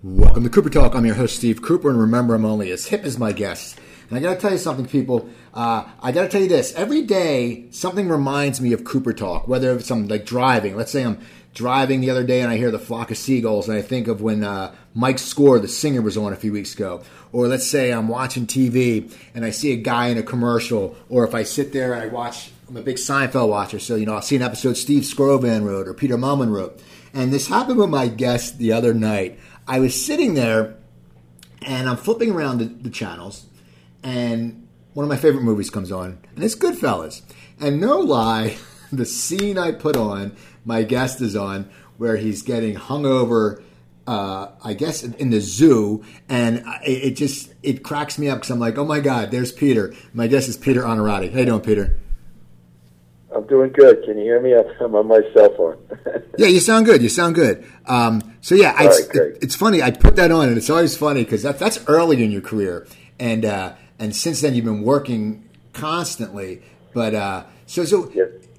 Welcome to Cooper Talk. I'm your host, Steve Cooper, and remember, I'm only as hip as my guests. And I got to tell you something, people. Uh, I got to tell you this. Every day, something reminds me of Cooper Talk, whether it's something like driving. Let's say I'm driving the other day and I hear the flock of seagulls, and I think of when uh, Mike Score, the singer, was on a few weeks ago. Or let's say I'm watching TV and I see a guy in a commercial, or if I sit there and I watch, I'm a big Seinfeld watcher, so, you know, I'll see an episode Steve Skrovan wrote or Peter Mehlman wrote. And this happened with my guest the other night. I was sitting there and I'm flipping around the, the, channels, and one of my favorite movies comes on, and it's Goodfellas. And no lie, the scene I put on, my guest is on, where he's getting hung over. Uh, I guess in the zoo, and it, it just it cracks me up because I'm like, oh my god, there's Peter. My guest is Peter Onorati. How you doing, Peter? I'm doing good. Can you hear me? I'm on my cell phone. yeah, you sound good. You sound good. Um, so yeah, I, right, it, it's funny. I put that on, and it's always funny because that, that's early in your career, and uh, and since then you've been working constantly. But uh, so so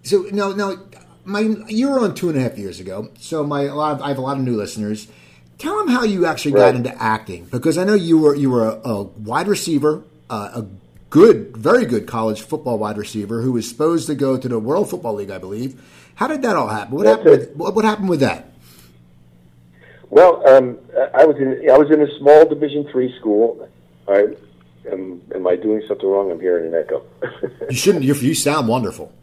so no no, my you were on two and a half years ago. So my a lot of, I have a lot of new listeners. Tell them how you actually right. got into acting because I know you were you were a, a wide receiver, uh, a good, very good college football wide receiver who was supposed to go to the World Football League, I believe. How did that all happen? What happened? With, what, happened with that? Well, um, I was in I was in a small Division three school. I am. Am I doing something wrong? I'm hearing an echo. you shouldn't. You, you sound wonderful.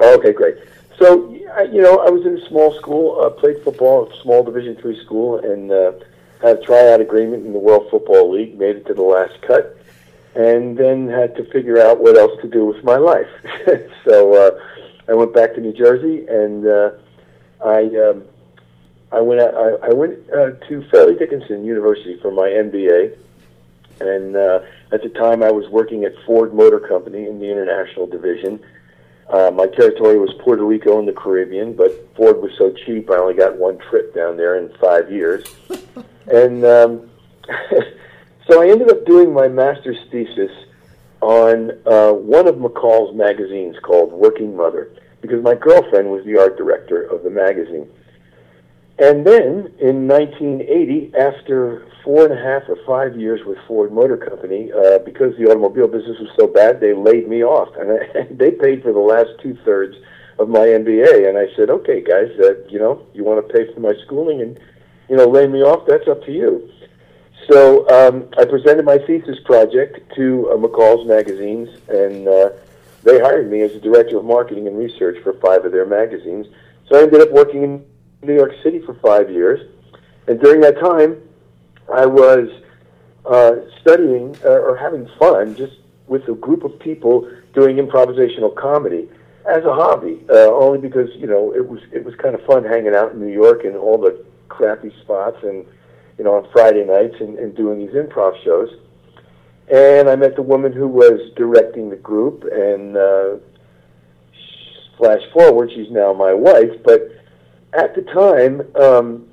Oh, okay, great. So, you know, I was in a small school, uh, played football at a small Division three school, and uh, had a tryout agreement in the World Football League. Made it to the last cut and then had to figure out what else to do with my life. so uh, I went back to New Jersey, and uh, I um, I went I, I went uh, to Fairleigh Dickinson University for my MBA, and uh, at the time I was working at Ford Motor Company in the international division. Uh, my territory was Puerto Rico and the Caribbean, but Ford was so cheap, I only got one trip down there in five years, and. Um, So I ended up doing my master's thesis on uh, one of McCall's magazines called Working Mother, because my girlfriend was the art director of the magazine. And then in 1980, after four and a half or five years with Ford Motor Company, uh, because the automobile business was so bad, they laid me off, and I, they paid for the last two thirds of my MBA. And I said, "Okay, guys, uh, you know, you want to pay for my schooling and you know lay me off? That's up to you." So um, I presented my thesis project to uh, McCall's magazines, and uh, they hired me as the director of marketing and research for five of their magazines. So I ended up working in New York City for five years, and during that time, I was uh, studying uh, or having fun just with a group of people doing improvisational comedy as a hobby. Uh, only because you know it was it was kind of fun hanging out in New York and all the crappy spots and you know, on Friday nights and, and doing these improv shows. And I met the woman who was directing the group, and uh, flash forward, she's now my wife. But at the time, um,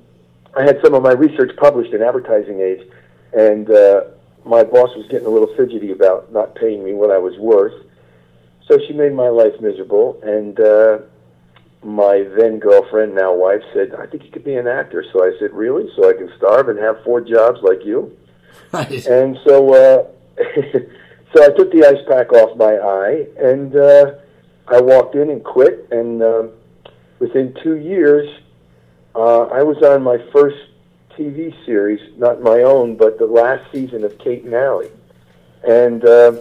I had some of my research published in Advertising Age, and uh, my boss was getting a little fidgety about not paying me what I was worth. So she made my life miserable, and uh, my then girlfriend, now wife, said, "I think you could be an actor." So I said, "Really? So I can starve and have four jobs like you?" And so, uh, so I took the ice pack off my eye, and uh, I walked in and quit. And uh, within two years, uh, I was on my first TV series, not my own, but the last season of Kate and Allie, and uh,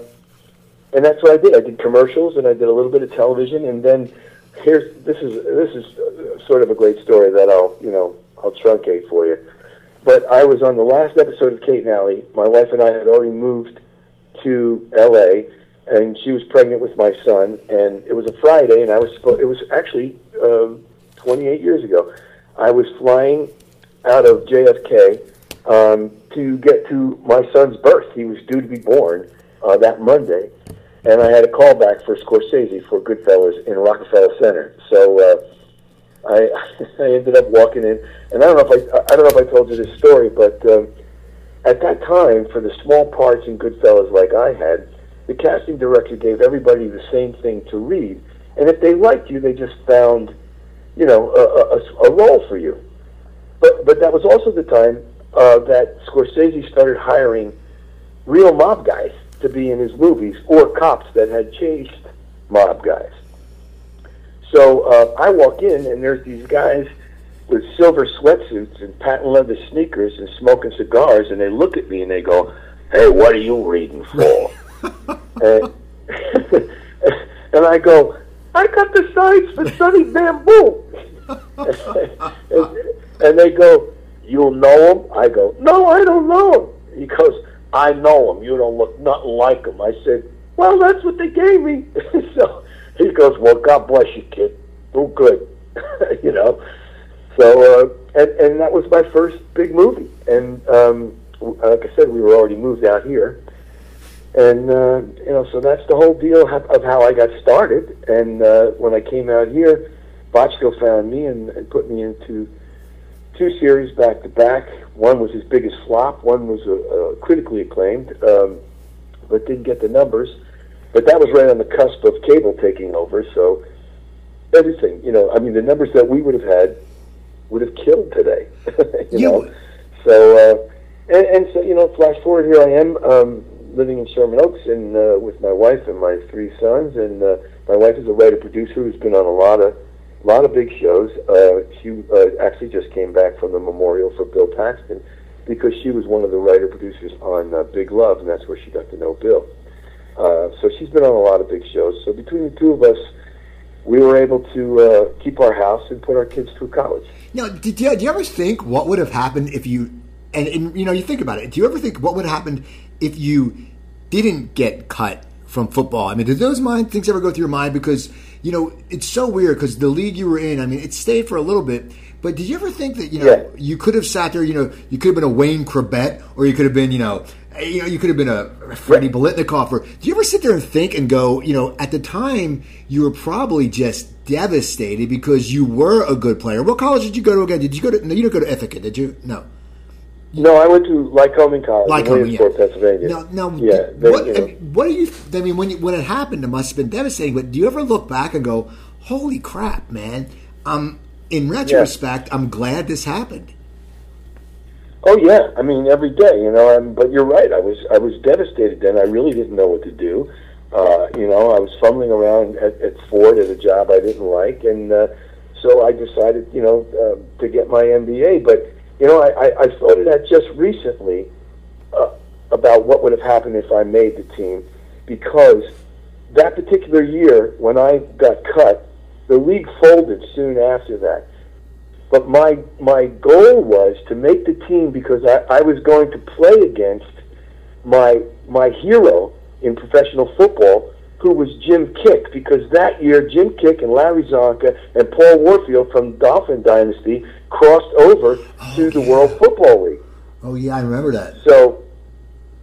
and that's what I did. I did commercials, and I did a little bit of television, and then here's this is this is sort of a great story that I'll you know I'll truncate for you. But I was on the last episode of Kate and Allie. My wife and I had already moved to L.A. and she was pregnant with my son, and it was a Friday, and I was. It was actually um, 28 years ago. I was flying out of JFK um, to get to my son's birth. He was due to be born uh, that Monday and I had a callback for Scorsese for Goodfellas in Rockefeller Center. So uh, I I ended up walking in, and I don't know if I I don't know if I told you this story, but um, at that time, for the small parts in Goodfellas like I had, the casting director gave everybody the same thing to read, and if they liked you, they just found, you know, a, a, a role for you. But but that was also the time uh, that Scorsese started hiring real mob guys to be in his movies or cops that had chased mob guys. So uh, I walk in and there's these guys with silver sweatsuits and patent leather sneakers and smoking cigars, and they look at me and they go, "Hey, what are you reading for?" and, and I go, "I got the signs for Sunny Bamboo." and, and they go, "You know him?" I go, "No, I don't know him." He goes, "I know him. You don't look nothing like him." I said, "Well, that's what they gave me." so he goes, "Well, God bless you, kid. Do good." you know. So, uh, and and that was my first big movie. And um, like I said, we were already moved out here, and uh, you know, so that's the whole deal of how I got started. And uh, when I came out here, Bochco found me and, and put me into two series back to back. One was his biggest flop. One was uh, uh, critically acclaimed, um, but didn't get the numbers. But that was right on the cusp of cable taking over. So everything, you know, I mean, the numbers that we would have had would have killed today. you, you know, so uh, and, and so you know, flash forward here I am um, living in Sherman Oaks and uh, with my wife and my three sons, and uh, my wife is a writer producer who's been on a lot of a lot of big shows. Uh, she uh, actually just came back from the memorial for Bill Paxton because she was one of the writer producers on uh, Big Love, and that's where she got to know Bill. Uh, so she's been on a lot of big shows. So between the two of us, we were able to uh, keep our house and put our kids through college. Now, did you, do you ever think what would have happened if you, and, and you know, you think about it. Do you ever think what would have happened if you didn't get cut from football? I mean, did those mind things ever go through your mind? Because you know, it's so weird because the league you were in, I mean, it stayed for a little bit. But did you ever think that you know yeah. you could have sat there? You know, you could have been a Wayne Chrebet, or you could have been, you know, eh, you know, you could have been a Freddie Biletnikoff. Or do you ever sit there and think and go, you know, at the time you were probably just devastated because you were a good player. What college did you go to again? Did you go to? No, you didn't go to Ithaca, did you? No. No, I went to Lycoming College Lycoming, in Williamsport, yeah. Pennsylvania. No, no, yeah. They, what, you know. what do you? I mean, when you, when it happened, it must have been devastating. But do you ever look back and go, "Holy crap, man!" Um, in retrospect, yeah. I'm glad this happened. Oh yeah, I mean every day, you know. I'm, but you're right. I was I was devastated then. I really didn't know what to do. Uh, you know, I was fumbling around at, at Ford at a job I didn't like, and uh, so I decided, you know, uh, to get my MBA. But you know, I, I, I thought of that just recently uh, about what would have happened if I made the team, because that particular year when I got cut, the league folded soon after that. But my my goal was to make the team because I, I was going to play against my my hero in professional football, who was Jim Kiick, because that year Jim Kiick and Larry Csonka and Paul Warfield from Dolphin Dynasty crossed over oh, to the World Football League. Oh yeah, I remember that. So,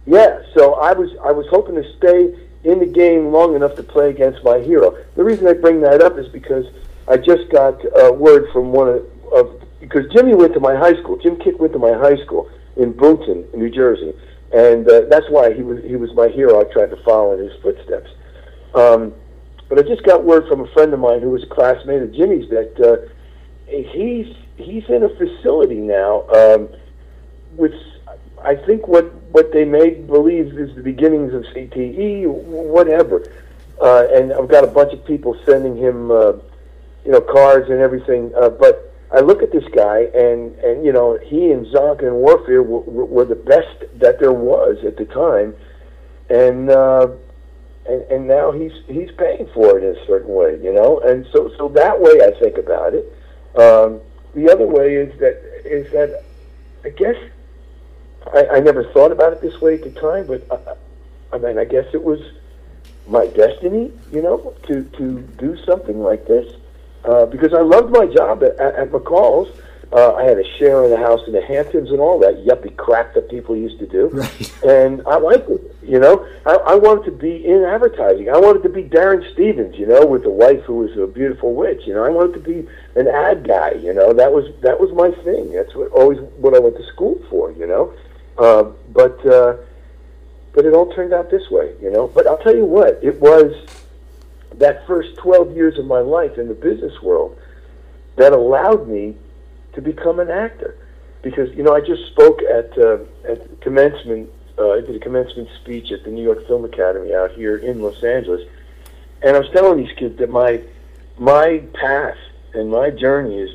yeah, so I was I was hoping to stay in the game long enough to play against my hero. The reason I bring that up is because I just got a word from one of, of because Jimmy went to my high school. Jim Kick went to my high school in Boonton, New Jersey, and uh, that's why he was he was my hero. I tried to follow in his footsteps. Um, but I just got word from a friend of mine who was a classmate of Jimmy's that uh, he's he's in a facility now um, with I think what what they may believe is the beginnings of CTE, whatever. Uh, and I've got a bunch of people sending him, uh, you know, cards and everything. Uh, but I look at this guy, and and you know, he and Csonka and Warfield were, were the best that there was at the time, and. Uh, and, and now he's he's paying for it in a certain way, you know, and so so that way I think about it. Um, the other way is that is that I guess I, I never thought about it this way at the time, but I, I mean I guess it was my destiny, you know, to to do something like this uh, because I loved my job at, at McCall's uh, I had a share in the house in the Hamptons and all that yuppie crap that people used to do. Right. And I liked it. You know, I, I wanted to be in advertising. I wanted to be Darrin Stephens, You know, with a wife who was a beautiful witch. You know, I wanted to be an ad guy. You know, that was that was my thing. That's what always what I went to school for. You know, uh, but uh, but it all turned out this way. You know, but I'll tell you what, it was that first twelve years of my life in the business world that allowed me to become an actor. because you know I just spoke at uh, at commencement. Uh, I did a commencement speech at the New York Film Academy out here in Los Angeles, and I was telling these kids that my my path and my journey is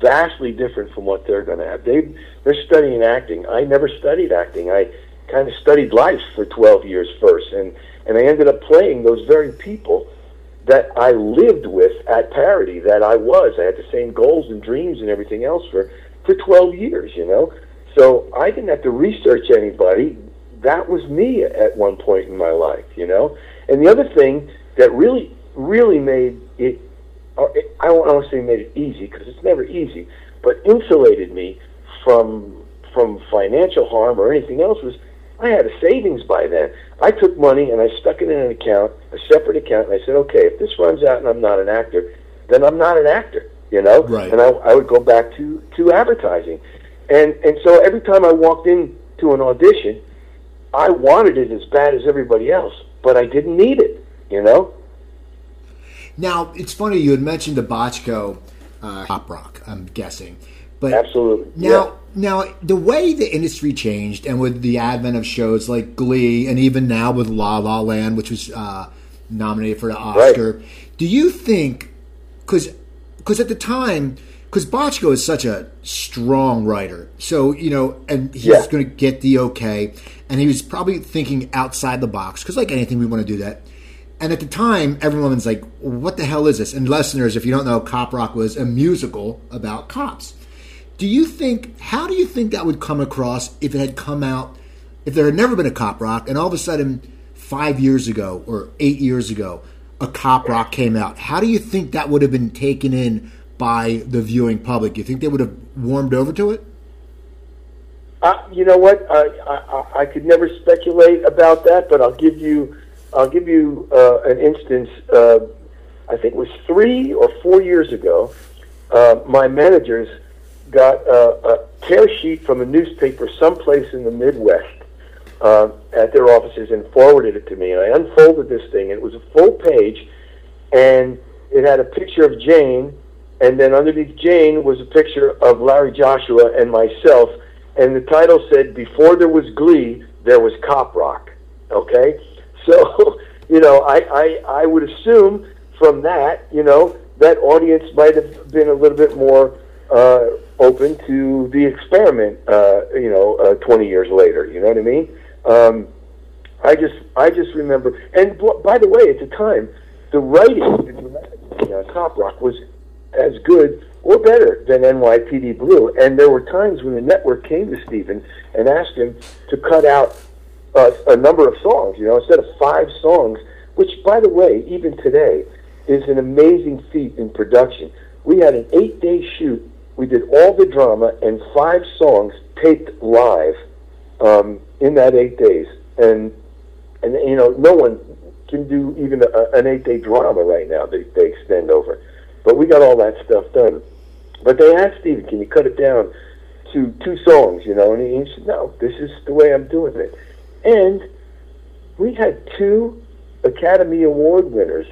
vastly different from what they're going to have. They they're studying acting. I never studied acting. I kind of studied life for 12 years first, and and I ended up playing those very people that I lived with at Parody. That I was. I had the same goals and dreams and everything else for for 12 years. You know, so I didn't have to research anybody. That was me at one point in my life. You know, and the other thing that really really made it I don't want to say made it easy because it's never easy, but insulated me from from financial harm or anything else was I had a savings by then. I took money and I stuck it in an account, a separate account, and I said, okay, if this runs out and I'm not an actor, then I'm not an actor, you know. Right. And I, I would go back to to advertising, and and so every time I walked in to an audition, I wanted it as bad as everybody else, but I didn't need it, you know. Now it's funny you had mentioned the Bochco uh, Cop Rock. I'm guessing, but absolutely now. Now, the way the industry changed, and with the advent of shows like Glee, and even now with La La Land, which was uh, nominated for the Oscar, right. do you think? Because because at the time, because Bochco is such a strong writer, so you know, and he's yeah. going to get the okay, and he was probably thinking outside the box. Because like anything, we want to do that. And at the time, everyone's like, what the hell is this? And listeners, if you don't know, Cop Rock was a musical about cops. Do you think, how do you think that would come across if it had come out, if there had never been a Cop Rock, and all of a sudden, five years ago or eight years ago, a Cop Rock came out? How do you think that would have been taken in by the viewing public? You think they would have warmed over to it? Uh, you know what? I, I, I could never speculate about that, but I'll give you I'll give you uh, an instance. Uh, I think it was three or four years ago. Uh, my managers got a, a tear sheet from a newspaper someplace in the Midwest uh, at their offices and forwarded it to me. And I unfolded this thing, and it was a full page, and it had a picture of Jane, and then underneath Jane was a picture of Larry Joshua and myself, and the title said, "Before there was Glee, there was Cop Rock." Okay so, you know, I, I, I would assume from that, you know, that audience might have been a little bit more uh, open to the experiment, uh, you know, uh, 20 years later. You know what I mean? Um, I just, I just remember, and by the way, at the time, the writing in uh, Cop Rock was as good or better than NYPD Blue. And there were times when the network came to Steven and asked him to cut out uh, a number of songs, you know, instead of five songs, which, by the way, even today, is an amazing feat in production. We had an eight day shoot. We did all the drama and five songs taped live um, in that eight days. And, and, you know, no one can do even a, an eight day drama right now that they extend over. But we got all that stuff done. But they asked Steven, can you cut it down to two songs, you know? And he, he said, no, this is the way I'm doing it. And we had two Academy Award winners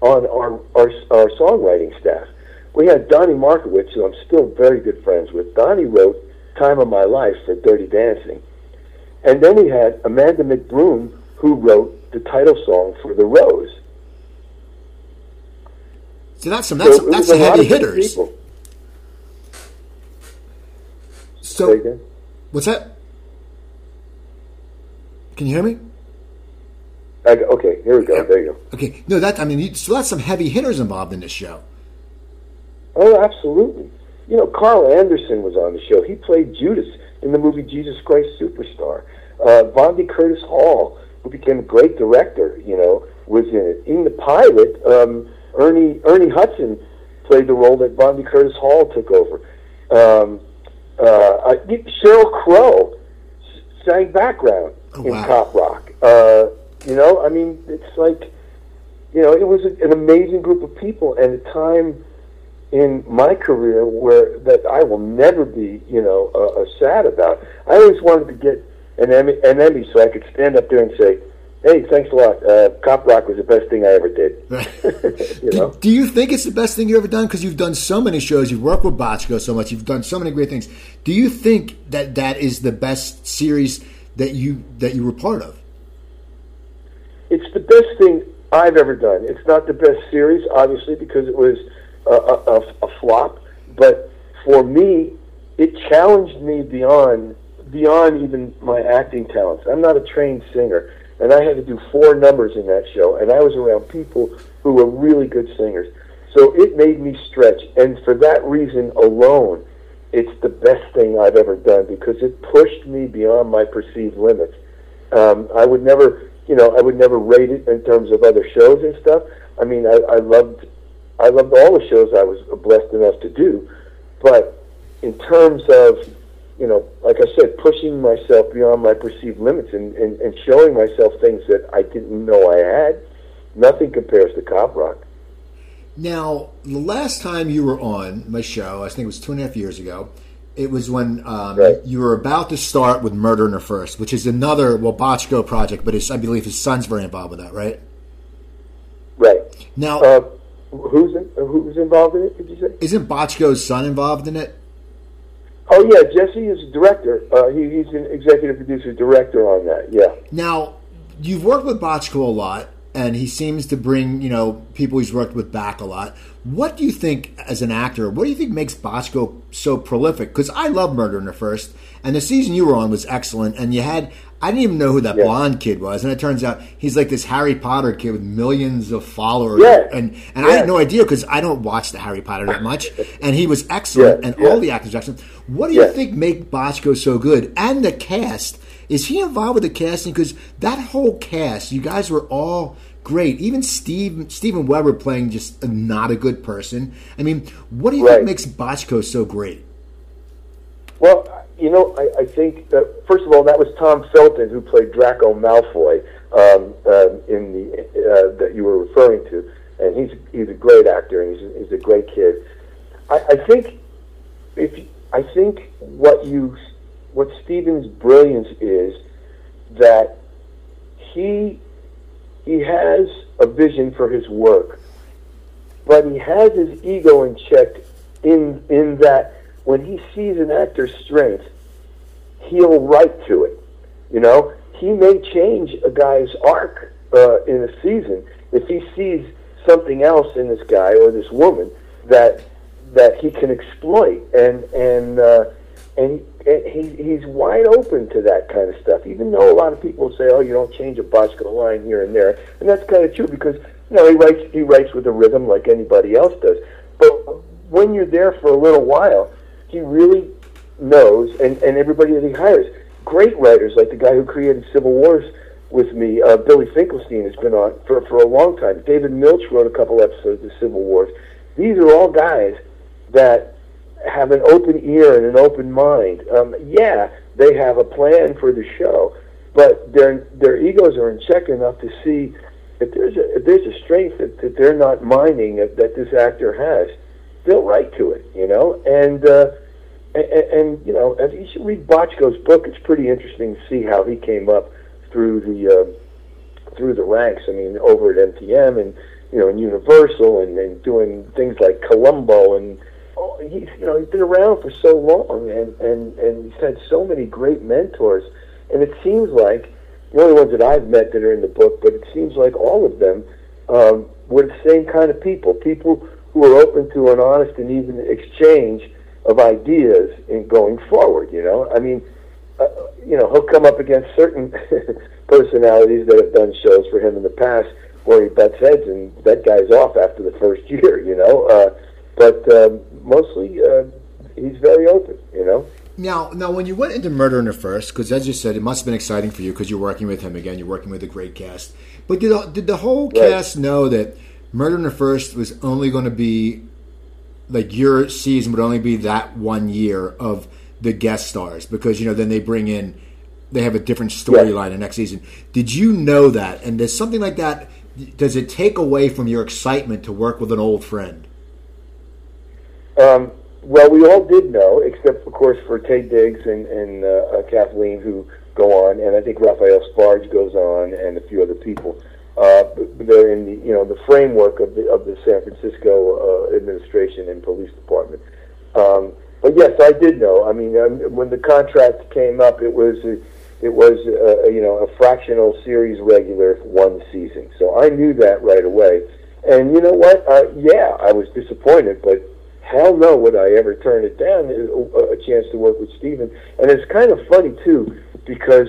on our, our, our songwriting staff. We had Donnie Markowitz, who I'm still very good friends with. Donnie wrote Time of My Life for Dirty Dancing. And then we had Amanda McBroom, who wrote the title song for The Rose. So that's some that's so that's heavy hitters. People. So what's that? Can you hear me? okay, here we go. There you go. Okay, no, that I mean, so that's some heavy hitters involved in this show. Oh, absolutely. You know, Carl Anderson was on the show. He played Judas in the movie Jesus Christ Superstar. Uh, Vondie Curtis Hall, who became a great director, you know, was in it. In the pilot, um, Ernie Ernie Hudson played the role that Vondie Curtis Hall took over. Um, uh, Sheryl Crow sang background oh, in wow. Cop Rock. Uh, you know, I mean, it's like, you know, it was a, an amazing group of people and the time in my career where that I will never be, you know, uh, uh, sad about. I always wanted to get an Emmy, an Emmy so I could stand up there and say, Hey, thanks a lot. Uh, Cop Rock was the best thing I ever did. you know? do, do, you think it's the best thing you ever done? Because you've done so many shows, you've worked with Bochco so much, you've done so many great things. Do you think that that is the best series that you that you were part of? It's the best thing I've ever done. It's not the best series, obviously, because it was a, a, a flop. But for me, it challenged me beyond beyond even my acting talents. I'm not a trained singer and I had to do four numbers in that show, and I was around people who were really good singers. So it made me stretch, and for that reason alone, it's the best thing I've ever done because it pushed me beyond my perceived limits. Um, I would never, you know, I would never rate it in terms of other shows and stuff. I mean, I, I loved, I loved all the shows I was blessed enough to do, but in terms of you know, like I said, pushing myself beyond my perceived limits and, and, and showing myself things that I didn't know I had. Nothing compares to Cop Rock. Now, the last time you were on my show, I think it was two and a half years ago, it was when um, right. you were about to start with Murder in the First, which is another, well, Bochco project, but I believe his son's very involved with that, right? Right. Now, uh, who's in, who's involved in it? Did you say? Isn't Bochco's son involved in it? Oh yeah, Jesse is a director. Uh, he, he's an executive producer, director on that. Yeah. Now, you've worked with Bochco a lot, and he seems to bring you know people he's worked with back a lot. What do you think, as an actor, what do you think makes Bochco so prolific? Because I love Murder in the First, and the season you were on was excellent, and you had I didn't even know who that yeah. blonde kid was, and it turns out he's like this Harry Potter kid with millions of followers. Yeah. And and yeah. I had no idea because I don't watch the Harry Potter that much, and he was excellent, and all the actors excellent. What do you think make Bochco so good? And the cast is he involved with the casting? Because that whole cast, you guys were all great. Even Steve Steven Weber playing just a, not a good person. I mean, what do you right. think makes Bochco so great? Well, you know, I, I think that, first of all, that was Tom Felton who played Draco Malfoy um, uh, in the uh, that you were referring to, and he's he's a great actor and he's he's a great kid. I, I think if I think what you what Steven's brilliance is that he he has a vision for his work, but he has his ego in check in in that when he sees an actor's strength, he'll write to it. You know, he may change a guy's arc uh, in a season if he sees something else in this guy or this woman that that he can exploit, and and uh, and he, he's wide open to that kind of stuff. Even though a lot of people say, "Oh, you don't change a Bochco line here and there," and that's kind of true because you know he writes he writes with a rhythm like anybody else does. But when you're there for a little while, he really knows, and, and everybody that he hires. Great writers, like the guy who created Civil Wars with me, uh, Billy Finkelstein, has been on for, for a long time. David Milch wrote a couple episodes of Civil Wars. These are all guys that have an open ear and an open mind. Um, yeah, they have a plan for the show, but their their egos are in check enough to see if there's a if there's a strength that, that they're not mining that, that this actor has, they'll write to it, you know. And uh, and, and you know, and you should read Bochco's book. It's pretty interesting to see how he came up through the uh, through the ranks. I mean, over at MTM and you know, in Universal and, and doing things like Columbo and oh, he's you know he's been around for so long and and and he's had so many great mentors. And it seems like the only ones that I've met that are in the book, but it seems like all of them um, were the same kind of people. People who are open to an honest and even exchange of ideas in going forward. You know, I mean, uh, you know, he'll come up against certain personalities that have done shows for him in the past where he butts heads, and that guy's off after the first year. You know, uh, but um, mostly uh, he's very open. You know. Now, now, when you went into Murder in the First, because as you said, it must have been exciting for you because you're working with him again. You're working with a great cast. But did did the whole right. cast know that Murder in the First was only going to be like your season would only be that one year of the guest stars because you know then they bring in they have a different storyline yeah. the next season. Did you know that? And does something like that does it take away from your excitement to work with an old friend? Um, well, we all did know, except of course for Taye Diggs and, and uh, uh, Kathleen, who go on, and I think Raphael Sbarge goes on, and a few other people. Uh, they're in the you know the framework of the of the San Francisco uh, administration and police department. Um, but yes, I did know. I mean, um, when the contract came up, it was it was uh, you know a fractional series regular one season, so I knew that right away. And you know what? Uh, yeah, I was disappointed, but hell no would I ever turn it down. A, a chance to work with Steven, and it's kind of funny too because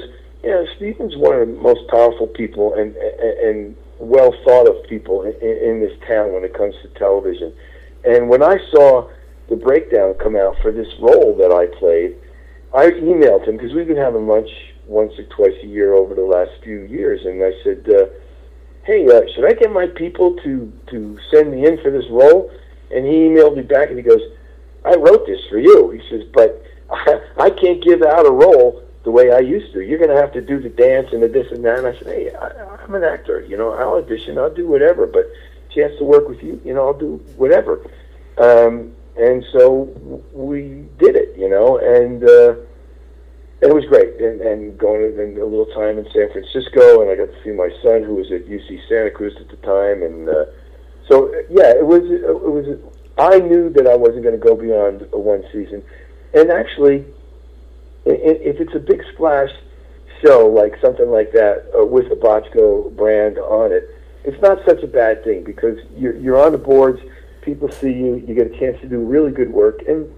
know Steven's one of the most powerful people and and, and well thought of people in, in this town when it comes to television. And when I saw the breakdown come out for this role that I played, I emailed him because we've been having lunch once or twice a year over the last few years, and I said, uh, "Hey, uh, should I get my people to to send me in for this role?" And he emailed me back and he goes, "I wrote this for you." He says, "But I, I can't give out a role the way I used to. You're going to have to do the dance and the this and that." And I said, "Hey, I, I'm an actor. You know, I'll audition. I'll do whatever. But chance to work with you, you know, I'll do whatever." Um, and so we did it, you know, and uh, it was great. And, and going and a little time in San Francisco, and I got to see my son, who was at UC Santa Cruz at the time, and uh, so yeah, it was it was. I knew that I wasn't going to go beyond one season, and actually, if it's a big splash show like something like that uh, with the Bochco brand on it, it's not such a bad thing because you're you're on the boards people see you, you get a chance to do really good work, and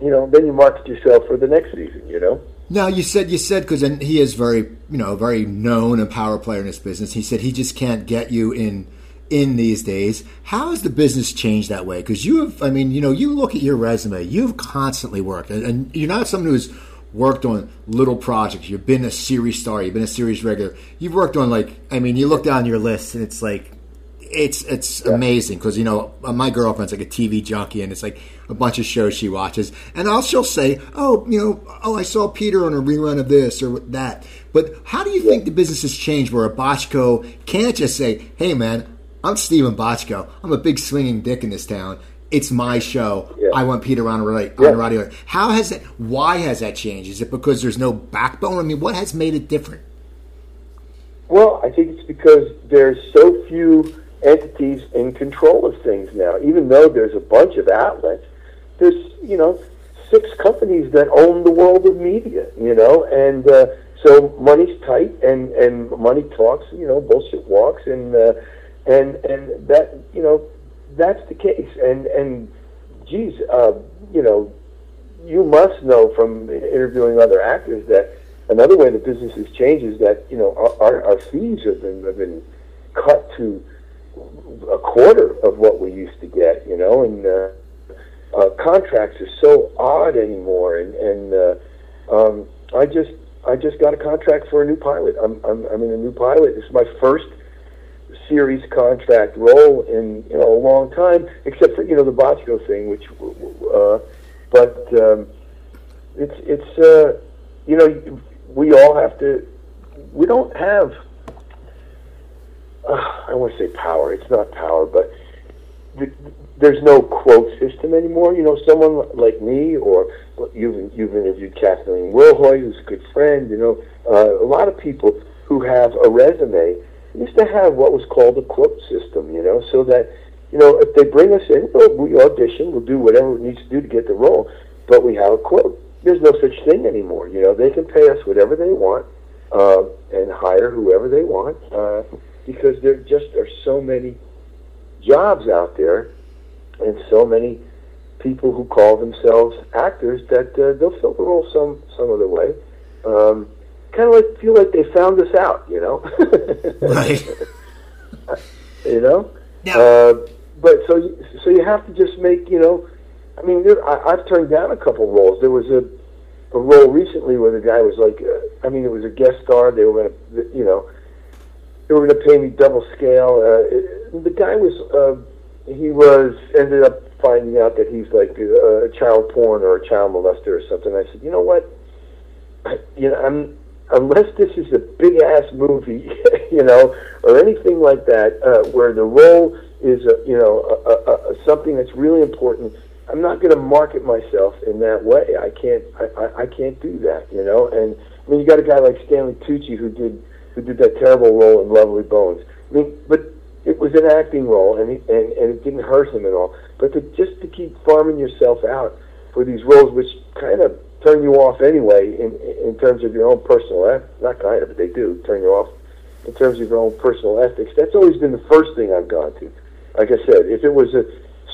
you know, then you market yourself for the next season. You know. Now you said you said because he is very you know very known and power player in this business. He said he just can't get you in in these days. How has the business changed that way? Because you have, I mean, you know, you look at your resume. You've constantly worked, and, and you're not someone who's worked on little projects. You've been a series star. You've been a series regular. You've worked on like, I mean, you look down your list, and it's like it's it's yeah. amazing because you know uh, my girlfriend's like a TV junkie and it's like a bunch of shows she watches and I'll she'll say oh you know oh I saw Peter on a rerun of this or that but how do you yeah. think the business has changed where a Bochco can't just say hey man I'm Steven Bochco I'm a big swinging dick in this town it's my show yeah. I want Peter on, on the radio how has that why has that changed is it because there's no backbone I mean what has made it different well I think it's because there's so few entities in control of things now. Even though there's a bunch of outlets, there's you know six companies that own the world of media. You know, and uh, so money's tight, and and money talks. You know, bullshit walks, and uh, and and that you know that's the case. And and geez, uh, you know, you must know from interviewing other actors that another way the business has changed is that you know our, our fees have been have been cut to a quarter of what we used to get, you know, and uh, uh, contracts are so odd anymore. And, and uh, um, I just I just got a contract for a new pilot. I'm, I'm I'm in a new pilot. This is my first series contract role in you know a long time, except for you know the Bochco thing, which uh, but um, it's it's uh, you know we all have to. We don't have uh, I want to say power. It's not power, but th- there's no quote system anymore. You know, someone like me, or you've you've interviewed Kathleen Wilhoit, who's a good friend. You know, uh, a lot of people who have a resume used to have what was called a quote system. You know, so that you know if they bring us in, well, we audition, we'll do whatever it needs to do to get the role, but we have a quote. There's no such thing anymore. You know, they can pay us whatever they want uh, and hire whoever they want. Uh, because there just are so many jobs out there and so many people who call themselves actors that uh, they'll fill the role some some other way. Um, kind of like feel like they found us out, you know. right. you know. Yeah. Uh, but so you, so you have to just make you know. I mean, there, I, I've turned down a couple roles. There was a a role recently where the guy was like, uh, I mean, it was a guest star. They were going to, you know, they were going to pay me double scale. Uh, the guy was, uh, he was, ended up finding out that he's like a, a child porn or a child molester or something. I said, you know what? I, you know, I'm, unless this is a big ass movie, you know, or anything like that, uh, where the role is, a, you know, a, a, a, something that's really important. I'm not going to market myself in that way. I can't. I, I, I can't do that. You know, and I mean, you got a guy like Stanley Tucci who did who did that terrible role in Lovely Bones. I mean, but it was an acting role, and, he, and and it didn't hurt him at all. But to, just to keep farming yourself out for these roles, which kind of turn you off anyway, in in terms of your own personal, not kind of, but they do turn you off in terms of your own personal ethics. That's always been the first thing I've gone to. Like I said, if it was a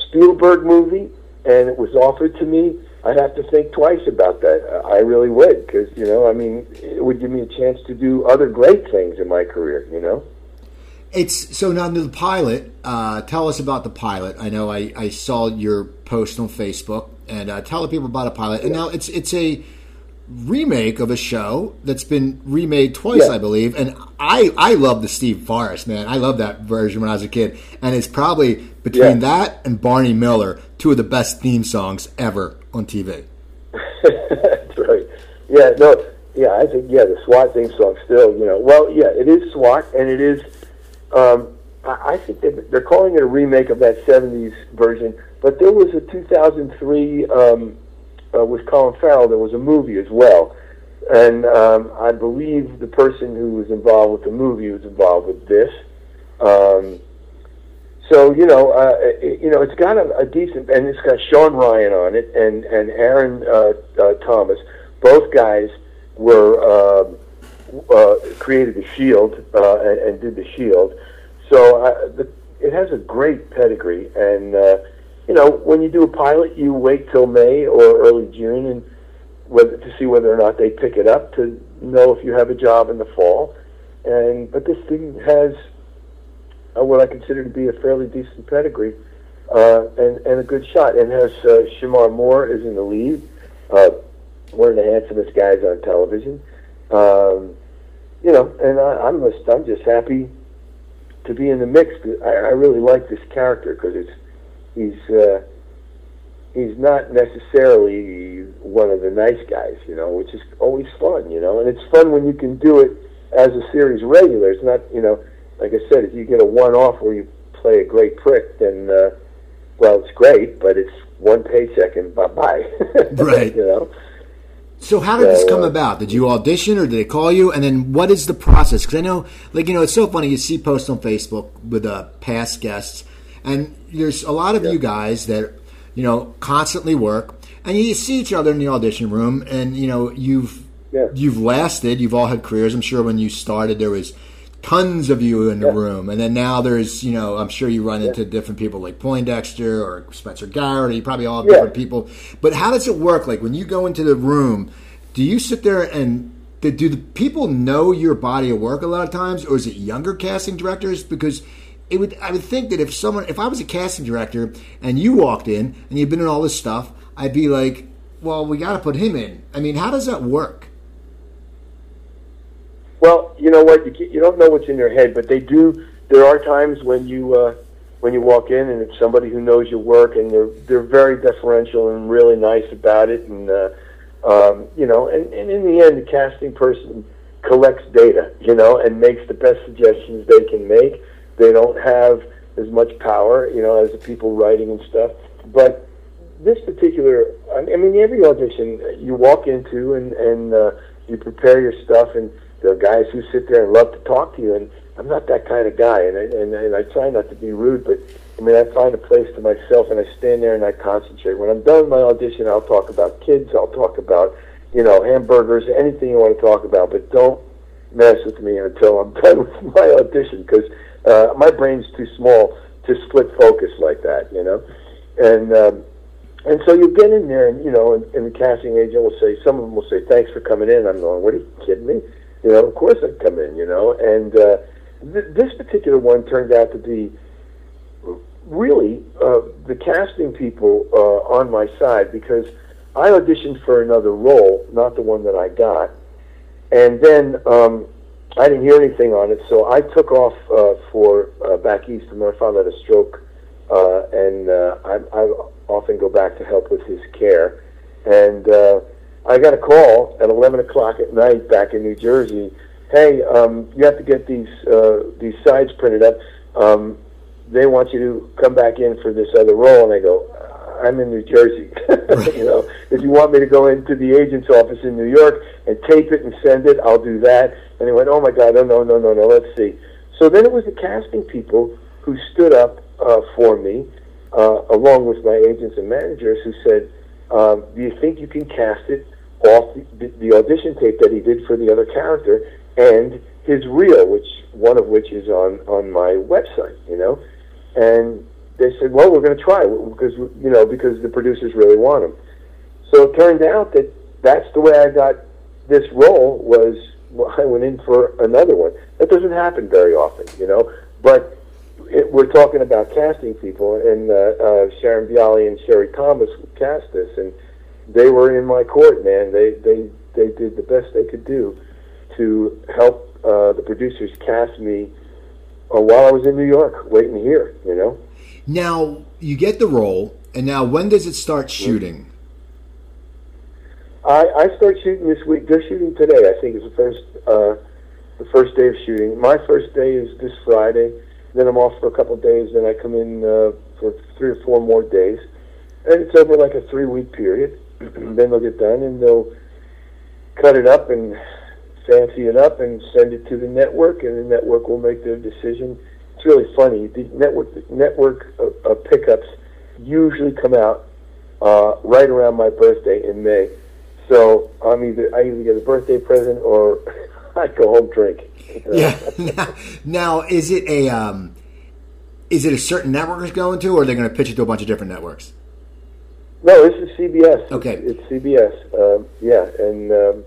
Spielberg movie and it was offered to me, I'd have to think twice about that. I really would, because you know, I mean, it would give me a chance to do other great things in my career. You know. It's so now the pilot. Uh, tell us about the pilot. I know I, I saw your post on Facebook, and uh, tell the people about a pilot. And now it's it's a remake of a show that's been remade twice, yeah. I believe. And I I love the Steve Forrest man. I love that version when I was a kid, and it's probably between yeah. that and Barney Miller, two of the best theme songs ever on TV. That's right. Yeah, no, yeah, I think yeah, the SWAT theme song still, you know, well, yeah, it is SWAT, and it is. Um, I, think they're calling it a remake of that '70s version, but there was a 2003 um, uh, with Colin Farrell. There was a movie as well, and um, I believe the person who was involved with the movie was involved with this. Um, so you know, uh, it, you know, it's got a, a decent, and it's got Shawn Ryan on it, and and Aaron uh, uh, Thomas. Both guys were uh, uh, created the Shield uh, and, and did the Shield. So uh, the, it has a great pedigree, and uh, you know, when you do a pilot, you wait till May or early June, and whether to see whether or not they pick it up to know if you have a job in the fall. And but this thing has uh, what I consider to be a fairly decent pedigree uh, and, and a good shot. And has uh, Shemar Moore is in the lead, uh, one of the handsomest guys on television. Um, you know, and I, I'm just I'm just happy to be in the mix. I, I really like this character because it's he's uh, he's not necessarily one of the nice guys, you know, which is always fun, you know, and it's fun when you can do it as a series regular. It's not, you know, like I said, if you get a one-off where you play a great prick, then uh, well, it's great, but it's one paycheck and bye bye. right. you know. So how did this come about? Did you audition or did they call you? And then what is the process? Because I know, like you know, it's so funny. You see posts on Facebook with uh, past guests, and there's a lot of yeah. you guys that you know constantly work, and you see each other in the audition room, and you know you've you've lasted. You've all had careers. I'm sure when you started, there was tons of you in the yeah. room, and then now there's you know I'm sure you run yeah. into different people like Poindexter or Spencer Garrett. You probably all have yeah. different people. But how does it work? Like when you go into the room, do you sit there and do the people know your body of work a lot of times, or is it younger casting directors? Because it would I would think that if someone if I was a casting director and you walked in and you've been in all this stuff, I'd be like, well, we got to put him in. I mean, how does that work? Well, you know what? You, you don't know what's in their head, but they do. There are times when you uh, when you walk in and it's somebody who knows your work, and they're they're very deferential and really nice about it, and uh, um, you know, and, and in the end, the casting person collects data, you know, and makes the best suggestions they can make. They don't have as much power, you know, as the people writing and stuff. But this particular, I mean, every audition you walk into and and uh, you prepare your stuff and there are guys who sit there and love to talk to you, and I'm not that kind of guy, and I, and, and I try not to be rude, but I mean, I find a place to myself, and I stand there and I concentrate. When I'm done with my audition, I'll talk about kids, I'll talk about, you know, hamburgers, anything you want to talk about, but don't mess with me until I'm done with my audition, because uh, my brain's too small to split focus like that, you know, and. Um, and so you get in there, and you know, and, and the casting agent will say, some of them will say, "Thanks for coming in." I'm going, "What are you kidding me?" You know, of course I'd come in, you know. And uh, th- this particular one turned out to be really uh, the casting people uh, on my side because I auditioned for another role, not the one that I got. And then um, I didn't hear anything on it, so I took off uh, for uh, back east. And my father had a stroke, uh, and uh, I, I often go back to help with his care. And uh, I got a call at 11 o'clock at night back in New Jersey. Hey, um, you have to get these uh, these sides printed up. Um, they want you to come back in for this other role, and I go, I'm in New Jersey. you know, if you want me to go into the agent's office in New York and tape it and send it, I'll do that. And he went, oh my God, no, no, no, no, no, let's see. So then it was the casting people who stood up uh, for me, uh, along with my agents and managers, who said, um, "Do you think you can cast it off the, the audition tape that he did for the other character and his reel, which one of which is on on my website?" You know, and they said, "Well, we're going to try because you know because the producers really want him." So it turned out that that's the way I got this role was I went in for another one. That doesn't happen very often, you know. But it, we're talking about casting people, and uh, uh, Sharon Bialy and Sherry Thomas cast this, and they were in my court, man. They they they did the best they could do to help uh, the producers cast me uh, while I was in New York, waiting here, you know. Now you get the role, and now when does it start shooting? I, I start shooting this week. They're shooting today. I think is the first uh, the first day of shooting. My first day is this Friday. Then I'm off for a couple of days. Then I come in uh, for three or four more days, and it's over like a three week period. then they'll get done and they'll cut it up and fancy it up and send it to the network, and the network will make their decision. It's really funny. The network the network uh, uh, pickups usually come out uh, right around my birthday in May. So I'm either I either get a birthday present or I go home drink. Yeah. now, now, is it a um, is it a certain network it's going to, or are they going to pitch it to a bunch of different networks? No, this is CBS. Okay, it's, it's CBS. Um, yeah, and um,